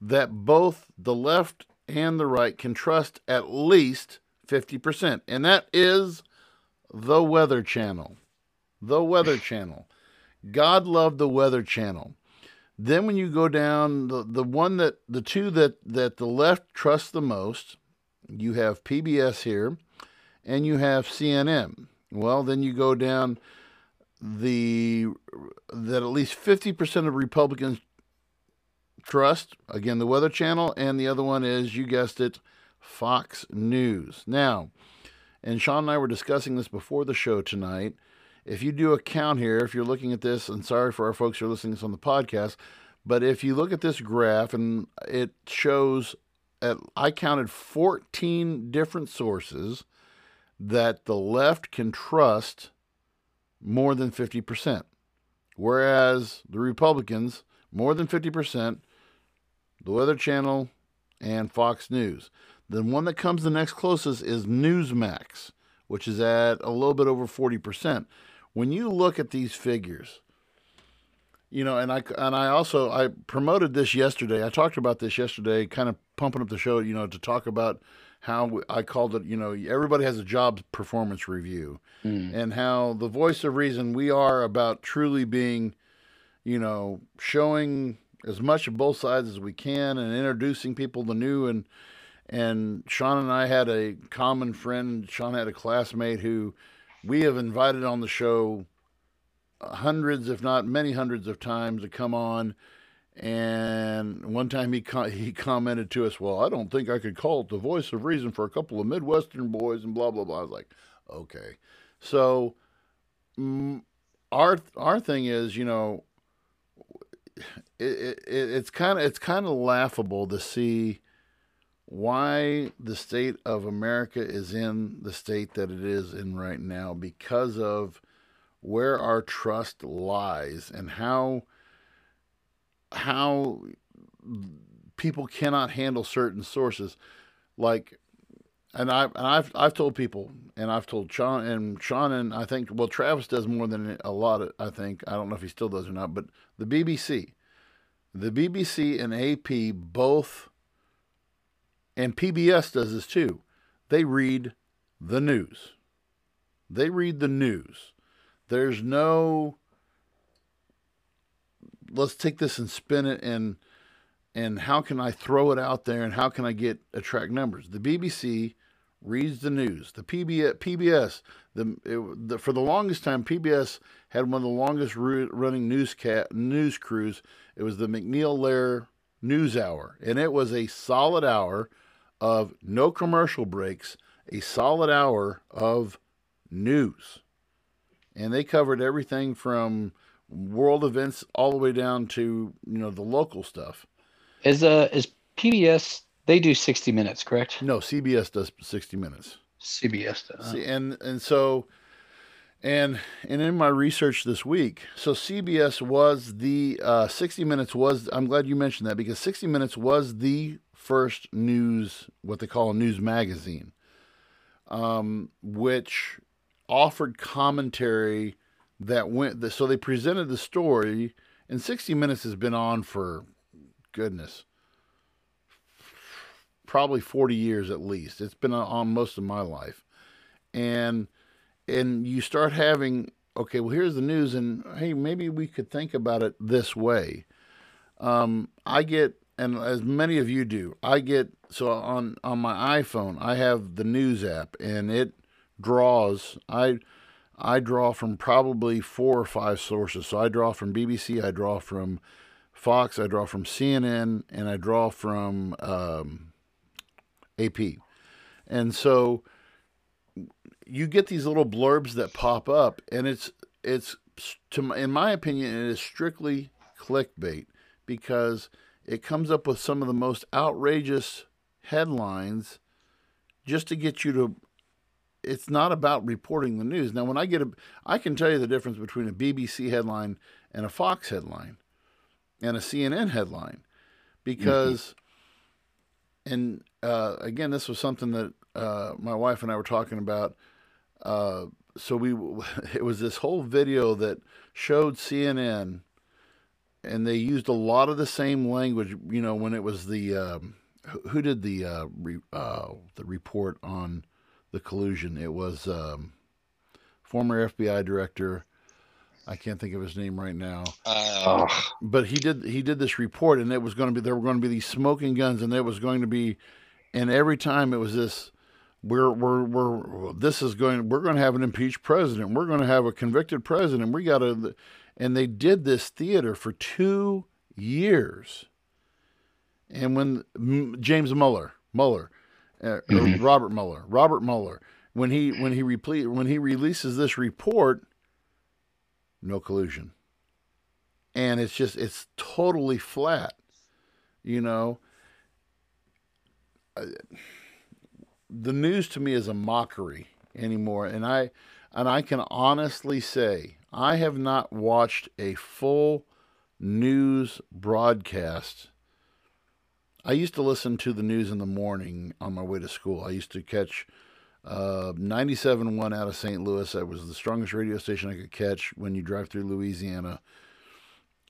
that both the left and the right can trust at least 50%, and that is the Weather Channel. The Weather Channel. God love the Weather Channel. Then when you go down the, the one that the two that that the left trusts the most, you have PBS here and you have CNN. Well, then you go down the that at least 50% of Republicans trust again the Weather Channel and the other one is you guessed it Fox News. Now, and Sean and I were discussing this before the show tonight. If you do a count here, if you're looking at this, and sorry for our folks who are listening to this on the podcast, but if you look at this graph and it shows, at, I counted 14 different sources that the left can trust more than 50%, whereas the Republicans, more than 50%, the Weather Channel, and Fox News. The one that comes the next closest is Newsmax, which is at a little bit over 40%. When you look at these figures, you know, and I and I also I promoted this yesterday. I talked about this yesterday, kind of pumping up the show, you know, to talk about how I called it, you know, everybody has a job performance review mm. and how the voice of reason we are about truly being, you know, showing as much of both sides as we can and introducing people to new and and Sean and I had a common friend. Sean had a classmate who we have invited on the show hundreds, if not many hundreds of times to come on. And one time he co- he commented to us, "Well, I don't think I could call it the voice of reason for a couple of Midwestern boys and blah blah blah." I was like, "Okay." So mm, our our thing is, you know, it, it, it's kind of it's kind of laughable to see why the state of America is in the state that it is in right now because of where our trust lies and how how people cannot handle certain sources. Like and I and I've I've told people, and I've told Sean and Sean and I think well Travis does more than a lot of I think. I don't know if he still does or not, but the BBC, the BBC and AP both, and PBS does this too. They read the news. They read the news. There's no let's take this and spin it and and how can I throw it out there and how can I get attract numbers? The BBC reads the news. The PBS, PBS the, it, the, for the longest time, PBS had one of the longest running news cat, news crews. It was the MacNeil Lehrer News Hour, and it was a solid hour of no commercial breaks, a solid hour of news, and they covered everything from world events all the way down to you know the local stuff. Is uh is PBS they do 60 minutes, correct? No, CBS does 60 minutes. CBS does. See, and and so and and in my research this week, so CBS was the uh, 60 Minutes was. I'm glad you mentioned that because 60 Minutes was the first news, what they call a news magazine, um, which offered commentary that went. So they presented the story, and 60 Minutes has been on for goodness probably 40 years at least. It's been on most of my life. And and you start having okay, well here's the news and hey, maybe we could think about it this way. Um, I get and as many of you do, I get so on on my iPhone, I have the news app and it draws I I draw from probably four or five sources. So I draw from BBC, I draw from Fox, I draw from CNN, and I draw from um, AP. And so you get these little blurbs that pop up, and it's it's to in my opinion, it is strictly clickbait because it comes up with some of the most outrageous headlines just to get you to it's not about reporting the news. Now when I get a I can tell you the difference between a BBC headline and a Fox headline and a CNN headline because mm-hmm. and uh, again, this was something that uh, my wife and I were talking about. Uh, so we, it was this whole video that showed CNN, and they used a lot of the same language. You know, when it was the um, who did the uh, re, uh, the report on the collusion? It was um, former FBI director. I can't think of his name right now. Uh, but he did he did this report, and it was going to be there were going to be these smoking guns, and there was going to be and every time it was this we're we're we're this is going we're going to have an impeached president we're going to have a convicted president we got to and they did this theater for 2 years. And when James Mueller Mueller uh, mm-hmm. Robert Mueller Robert Mueller when he when he when he releases this report no collusion. And it's just it's totally flat you know? The news to me is a mockery anymore, and I and I can honestly say I have not watched a full news broadcast. I used to listen to the news in the morning on my way to school. I used to catch uh, 97.1 out of St. Louis. That was the strongest radio station I could catch when you drive through Louisiana.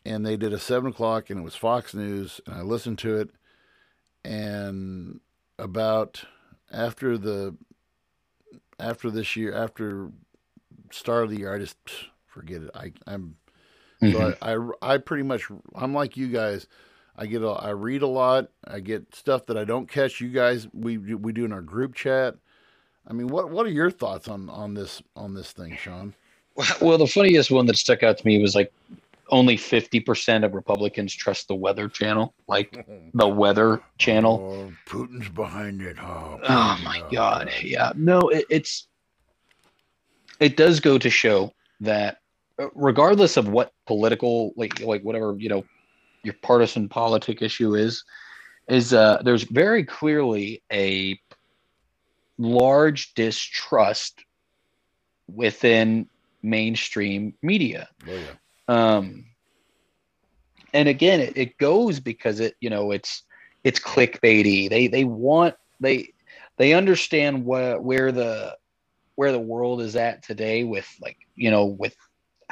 And they did a 7 o'clock, and it was Fox News, and I listened to it. And about after the after this year after start of the year I just forget it I I'm mm-hmm. so I, I I pretty much I'm like you guys I get a, I read a lot I get stuff that I don't catch you guys we we do in our group chat I mean what what are your thoughts on on this on this thing Sean well the funniest one that stuck out to me was like only 50% of Republicans trust the Weather Channel, like the Weather Channel. Oh, Putin's behind it. Oh, oh my God. Yeah. No, it, it's, it does go to show that regardless of what political, like, like whatever, you know, your partisan politic issue is, is uh, there's very clearly a large distrust within mainstream media. Oh, yeah. Um, and again, it, it goes because it, you know, it's it's clickbaity. They they want they they understand what where the where the world is at today with like you know with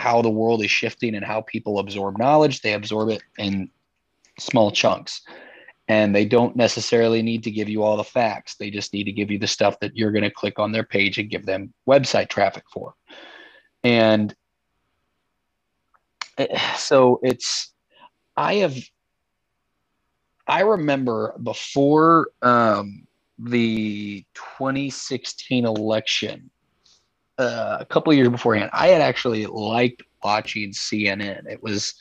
how the world is shifting and how people absorb knowledge they absorb it in small chunks. And they don't necessarily need to give you all the facts. They just need to give you the stuff that you're going to click on their page and give them website traffic for. And eh, so it's i have i remember before um the 2016 election uh, a couple years beforehand i had actually liked watching cnn it was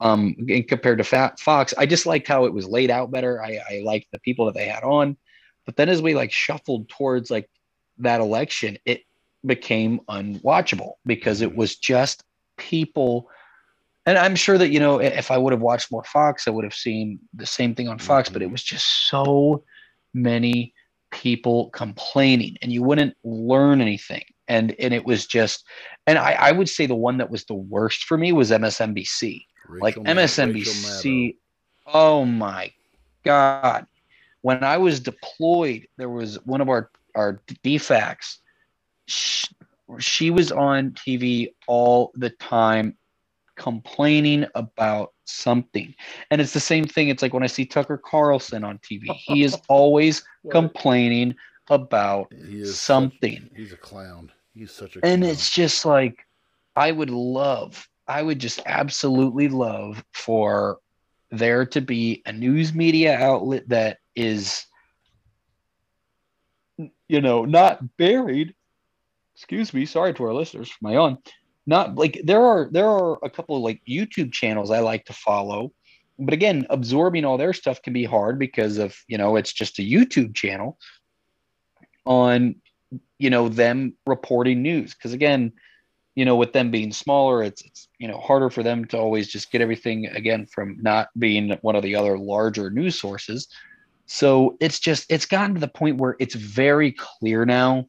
um compared to fox i just liked how it was laid out better. I i liked the people that they had on. But then as we like shuffled towards like that election it became unwatchable because it was just people. And i'm sure that you know if i would have watched more fox i would have seen the same thing on fox but it was just so many people complaining and you wouldn't learn anything and and it was just and i i would say the one that was the worst for me was msnbc Rachel like msnbc oh my god when i was deployed there was one of our our dfacs she, she was on tv all the time complaining about something. And it's the same thing. It's like when I see Tucker Carlson on TV, he is always complaining about something. Such, he's a clown. He's such a And it's just like I would love, I would just absolutely love for there to be a news media outlet that is you know, not buried. Excuse me, sorry to our listeners for my own. Not like there are there are a couple of like YouTube channels I like to follow, but again, absorbing all their stuff can be hard because of you know it's just a YouTube channel on you know them reporting news because again you know with them being smaller it's, it's you know harder for them to always just get everything again from not being one of the other larger news sources so it's just it's gotten to the point where it's very clear now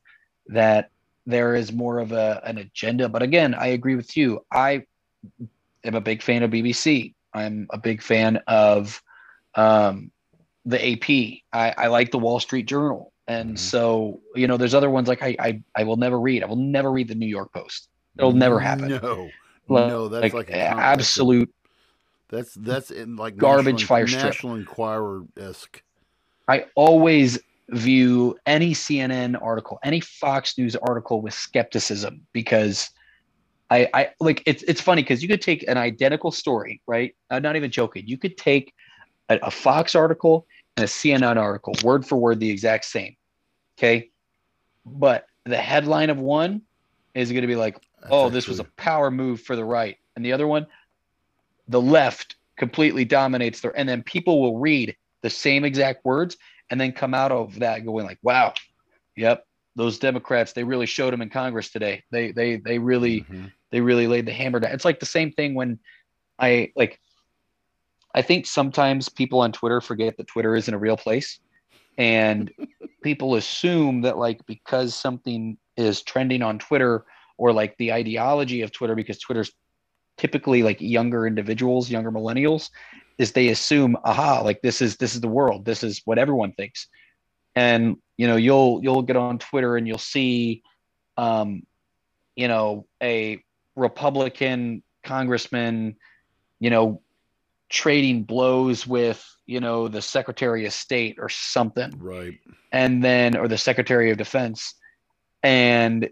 that there is more of a, an agenda. But again, I agree with you. I am a big fan of BBC. I'm a big fan of um, the AP. I, I, like the Wall Street Journal. And mm-hmm. so, you know, there's other ones like I, I, I will never read. I will never read the New York Post. It'll never happen. No, like, no, that's like, like absolute. That's that's in like garbage National, fire National. Enquirer esque. I always view any CNN article, any Fox News article with skepticism because I, I like it's it's funny because you could take an identical story, right? I'm not even joking. You could take a, a Fox article and a CNN article, word for word, the exact same. Okay. But the headline of one is going to be like, That's oh, actually... this was a power move for the right. And the other one, the left completely dominates there. And then people will read the same exact words and then come out of that going like, wow, yep, those Democrats, they really showed them in Congress today. They they they really mm-hmm. they really laid the hammer down. It's like the same thing when I like I think sometimes people on Twitter forget that Twitter isn't a real place. And people assume that like because something is trending on Twitter or like the ideology of Twitter, because Twitter's typically like younger individuals, younger millennials, is they assume, aha, like this is this is the world, this is what everyone thinks. And you know, you'll you'll get on Twitter and you'll see um, you know, a Republican congressman, you know, trading blows with, you know, the Secretary of State or something. Right. And then or the Secretary of Defense. And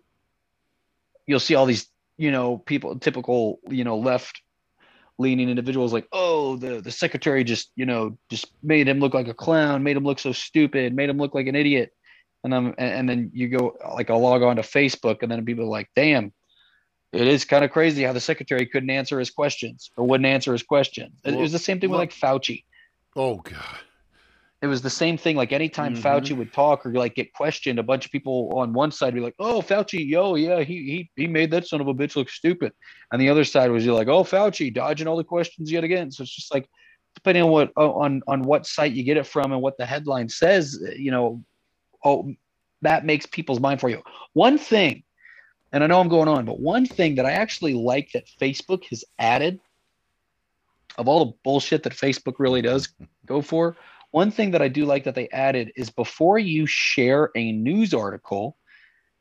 you'll see all these you know people typical you know left leaning individuals like oh the the secretary just you know just made him look like a clown made him look so stupid made him look like an idiot and then and then you go like i'll log on to facebook and then people are like damn it is kind of crazy how the secretary couldn't answer his questions or wouldn't answer his questions well, it was the same thing well, with like fauci oh god it was the same thing. Like anytime mm-hmm. Fauci would talk or like get questioned, a bunch of people on one side be like, "Oh, Fauci, yo, yeah, he he he made that son of a bitch look stupid," and the other side was you're like, "Oh, Fauci, dodging all the questions yet again." So it's just like depending on what on on what site you get it from and what the headline says, you know, oh, that makes people's mind for you. One thing, and I know I'm going on, but one thing that I actually like that Facebook has added of all the bullshit that Facebook really does go for one thing that I do like that they added is before you share a news article,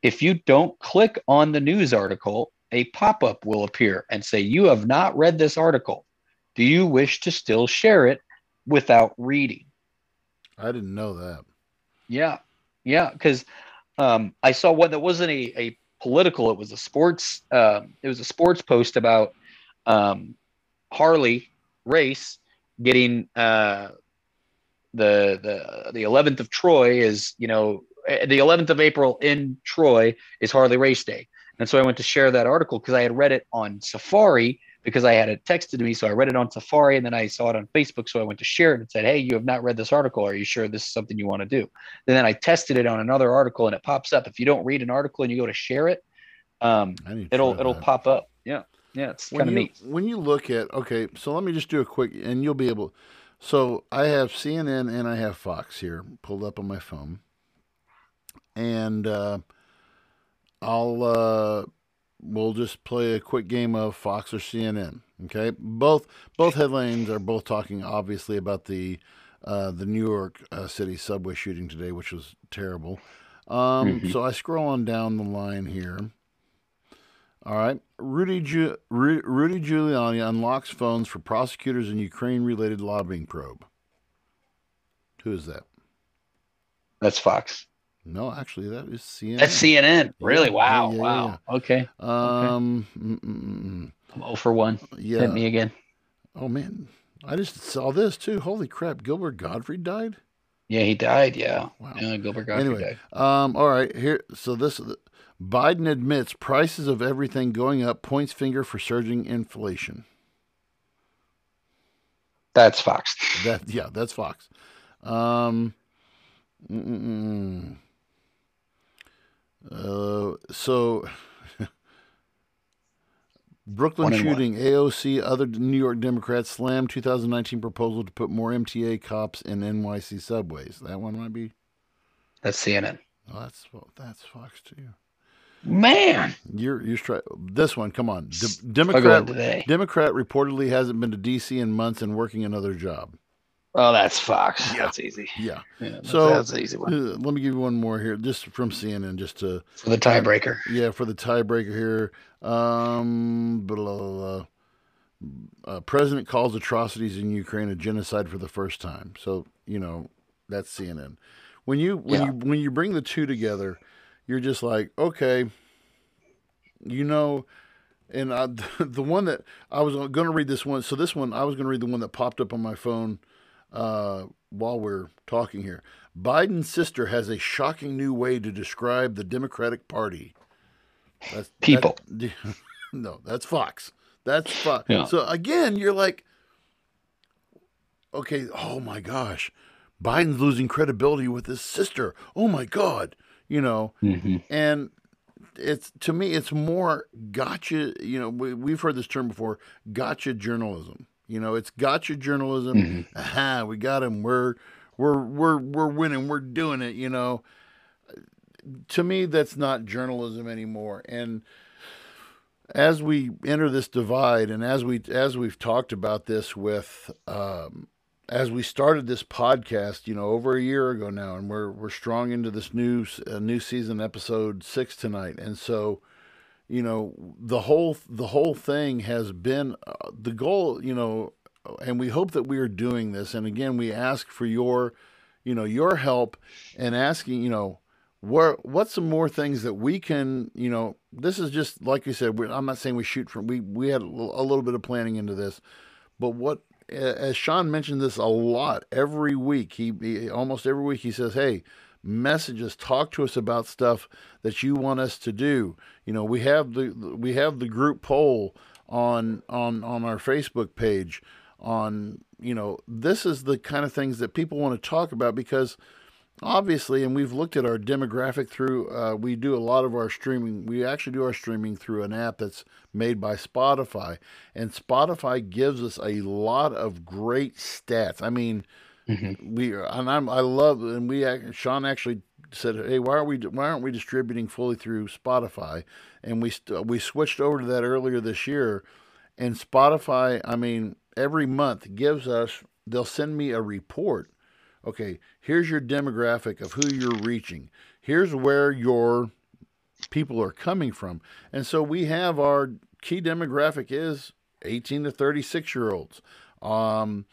if you don't click on the news article, a pop up will appear and say, You have not read this article. Do you wish to still share it without reading? I didn't know that. Yeah. Yeah. Because um, I saw one that wasn't a, a political, it was a sports, uh, it was a sports post about um, Harley Race getting uh, the the the 11th of Troy is you know eh, the 11th of April in Troy is Harley Race Day, and so I went to share that article because I had read it on Safari because I had it texted to me, so I read it on Safari and then I saw it on Facebook, so I went to share it and said, "Hey, you have not read this article. Are you sure this is something you want to do?" And then I tested it on another article and it pops up. If you don't read an article and you go to share it, um, it'll it'll pop up. Yeah, yeah, it's kind of neat. When you look at okay, so let me just do a quick, and you'll be able. So I have CNN and I have Fox here pulled up on my phone, and uh, I'll uh, we'll just play a quick game of Fox or CNN. Okay, both both headlines are both talking obviously about the uh, the New York uh, City subway shooting today, which was terrible. Um, mm-hmm. So I scroll on down the line here. All right. Rudy, Ju- Rudy Giuliani unlocks phones for prosecutors in Ukraine related lobbying probe. Who is that? That's Fox. No, actually, that is CNN. That's CNN. Really? Yeah, wow. Yeah, yeah, wow. Okay. Um, okay. I'm 0 for 1. Yeah. Hit me again. Oh, man. I just saw this, too. Holy crap. Gilbert Gottfried died? Yeah, he died. Yeah. Wow. Yeah, Gilbert Gottfried anyway, died. Um, all right. Here. So this Biden admits prices of everything going up, points finger for surging inflation. That's Fox. That yeah, that's Fox. Um, uh, so Brooklyn shooting, AOC, other New York Democrats slam 2019 proposal to put more MTA cops in NYC subways. That one might be. That's CNN. Oh, that's that's Fox too. Man, you're you're try this one. Come on, De- Democrat. Democrat reportedly hasn't been to D.C. in months and working another job. Oh, that's Fox. Yeah. That's easy. Yeah. yeah that's, so that's easy one. Uh, let me give you one more here, just from CNN, just to for the tiebreaker. Yeah, for the tiebreaker here. Um, blah, blah, blah. Uh, president calls atrocities in Ukraine a genocide for the first time. So you know that's CNN. When you when yeah. you when you bring the two together you're just like, okay, you know, and I, the one that I was going to read this one. So this one, I was going to read the one that popped up on my phone uh, while we're talking here. Biden's sister has a shocking new way to describe the Democratic Party. That's, People. That, no, that's Fox. That's Fox. Yeah. So again, you're like, okay, oh my gosh, Biden's losing credibility with his sister. Oh my God you know, mm-hmm. and it's to me it's more gotcha. You know, we, we've heard this term before, gotcha journalism. You know, it's gotcha journalism. Mm-hmm. Aha, we got him. We're we're we're we're winning. We're doing it. You know, to me that's not journalism anymore. And as we enter this divide, and as we as we've talked about this with um, as we started this podcast, you know, over a year ago now, and we're we're strong into this new uh, new season, episode six tonight, and so, you know, the whole the whole thing has been uh, the goal, you know, and we hope that we are doing this. And again, we ask for your, you know, your help and asking, you know, what what's some more things that we can, you know, this is just like you said. I'm not saying we shoot from we we had a little bit of planning into this, but what as Sean mentioned this a lot every week. He, he, almost every week he says, "Hey, messages, talk to us about stuff that you want us to do." You know, we have the we have the group poll on on on our Facebook page on you know this is the kind of things that people want to talk about because obviously and we've looked at our demographic through uh, we do a lot of our streaming we actually do our streaming through an app that's made by spotify. And spotify gives us a lot of great stats. I mean mm-hmm. we and i'm i love and we sean actually said hey why are we why aren't we distributing fully through spotify and we we switched over to that earlier this year and spotify i mean every month gives us they'll send me a report okay, here's your demographic of who you're reaching. Here's where your people are coming from. And so we have our key demographic is 18 to 36 year olds. Um,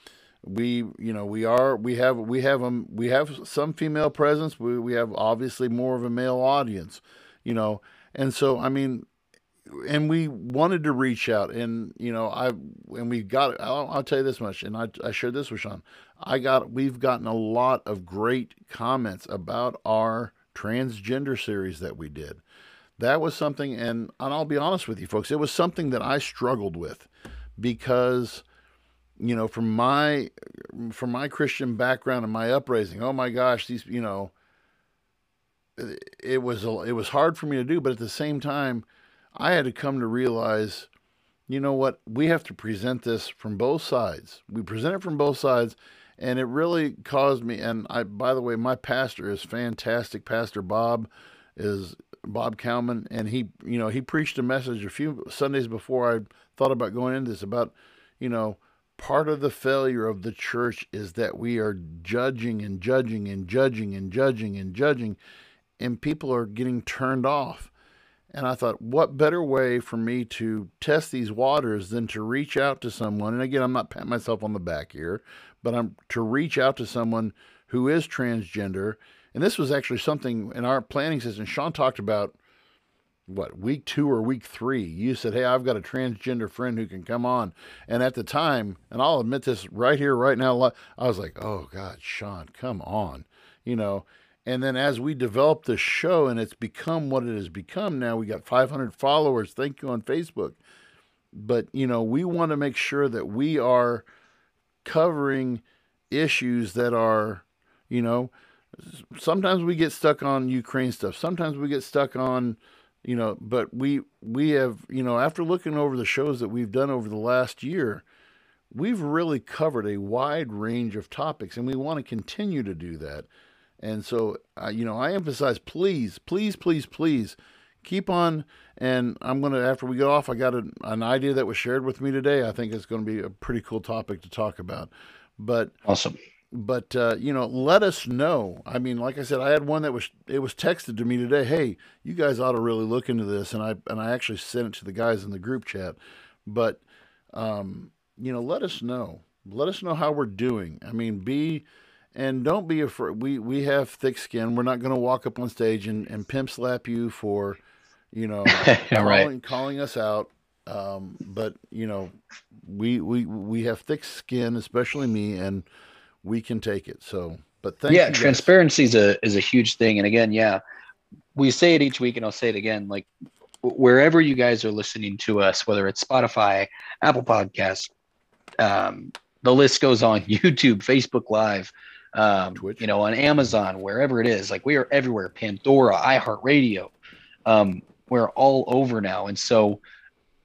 we you know we are we have we have um we have some female presence we, we have obviously more of a male audience you know? And so i mean and we wanted to reach out and you know i and we got I'll, I'll tell you this much and I, I shared this with sean. I got we've gotten a lot of great comments about our transgender series that we did. That was something and, and i'll be honest with you folks it was something that i struggled with because you know from my from my christian background and my upraising oh my gosh these you know it was it was hard for me to do but at the same time I had to come to realize, you know what, we have to present this from both sides. We present it from both sides, and it really caused me. And I, by the way, my pastor is fantastic. Pastor Bob is Bob Cowman, and he, you know, he preached a message a few Sundays before I thought about going into this about, you know, part of the failure of the church is that we are judging and judging and judging and judging and judging, and people are getting turned off. And I thought, what better way for me to test these waters than to reach out to someone? And again, I'm not patting myself on the back here, but I'm to reach out to someone who is transgender. And this was actually something in our planning system. Sean talked about what week two or week three. You said, "Hey, I've got a transgender friend who can come on." And at the time, and I'll admit this right here, right now, I was like, "Oh God, Sean, come on," you know. And then as we develop the show and it's become what it has become now, we got 500 followers. Thank you on Facebook. But, you know, we want to make sure that we are covering issues that are, you know, sometimes we get stuck on Ukraine stuff. Sometimes we get stuck on, you know, but we we have, you know, after looking over the shows that we've done over the last year, we've really covered a wide range of topics and we want to continue to do that. And so, uh, you know, I emphasize, please, please, please, please keep on. And I'm going to, after we get off, I got a, an idea that was shared with me today. I think it's going to be a pretty cool topic to talk about. But awesome. But uh, you know, let us know. I mean, like I said, I had one that was it was texted to me today. Hey, you guys ought to really look into this, and I and I actually sent it to the guys in the group chat. But um, you know, let us know. Let us know how we're doing. I mean, be and don't be afraid. We we have thick skin. We're not going to walk up on stage and, and pimp slap you for, you know, calling, right. calling us out. Um, but you know, we we we have thick skin, especially me, and we can take it. So, but thank yeah, transparency is a is a huge thing. And again, yeah, we say it each week, and I'll say it again. Like wherever you guys are listening to us, whether it's Spotify, Apple Podcasts, um, the list goes on. YouTube, Facebook Live um, Twitch. you know, on Amazon, wherever it is. Like we are everywhere. Pandora, iHeartRadio. Um, we're all over now. And so,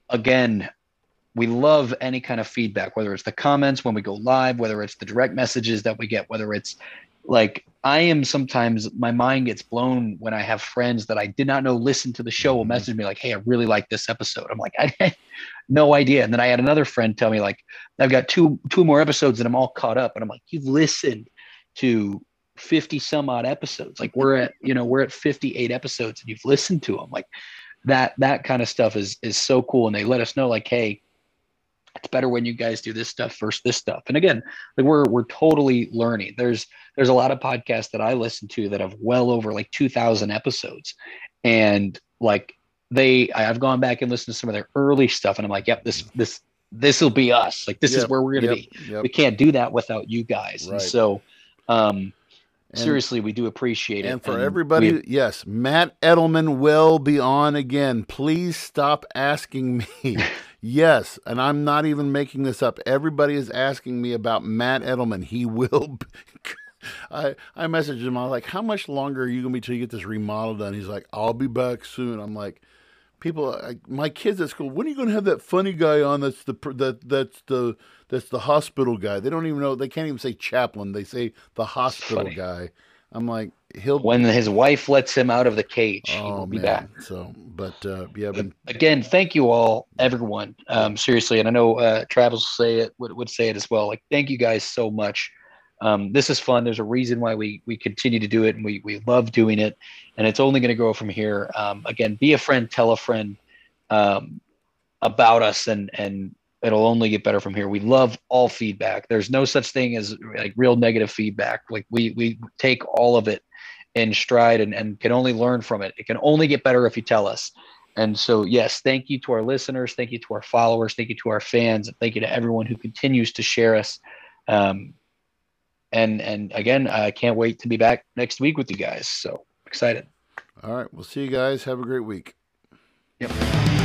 again, we love any kind of feedback, whether it's the comments when we go live, whether it's the direct messages that we get, whether it's like I am sometimes my mind gets blown when I have friends that I did not know listen to the show will message me like, "Hey, I really like this episode." I'm like, I had no idea. And then I had another friend tell me like, "I've got two two more episodes and I'm all caught up." And I'm like, "You've listened to 50 some odd episodes like we're at you know we're at 58 episodes and you've listened to them like that that kind of stuff is is so cool and they let us know like hey it's better when you guys do this stuff first this stuff and again like we're we're totally learning there's there's a lot of podcasts that i listen to that have well over like 2000 episodes and like they i've gone back and listened to some of their early stuff and i'm like yep this this this will be us like this yep, is where we're gonna yep, be yep. we can't do that without you guys right. and so um, and, seriously, we do appreciate it. And for and everybody, we, yes, Matt Edelman will be on again. Please stop asking me. yes, and I'm not even making this up. Everybody is asking me about Matt Edelman. He will. Be, I I messaged him. I was like, "How much longer are you gonna be till you get this remodel done?" He's like, "I'll be back soon." I'm like, "People, I, my kids at school. When are you gonna have that funny guy on? That's the that that's the that's the hospital guy. They don't even know. They can't even say chaplain. They say the hospital guy. I'm like, he'll when his wife lets him out of the cage, oh, be man. back. So, but uh, yeah, but, again, thank you all, everyone. Um, seriously, and I know uh, Travis will say it would, would say it as well. Like, thank you guys so much Um, this is fun. There's a reason why we we continue to do it, and we we love doing it, and it's only going to grow from here. Um, again, be a friend, tell a friend um, about us, and and it'll only get better from here. We love all feedback. There's no such thing as like real negative feedback. Like we we take all of it in stride and, and can only learn from it. It can only get better if you tell us. And so, yes, thank you to our listeners, thank you to our followers, thank you to our fans, and thank you to everyone who continues to share us. Um, and and again, I can't wait to be back next week with you guys. So excited. All right, we'll see you guys. Have a great week. Yep.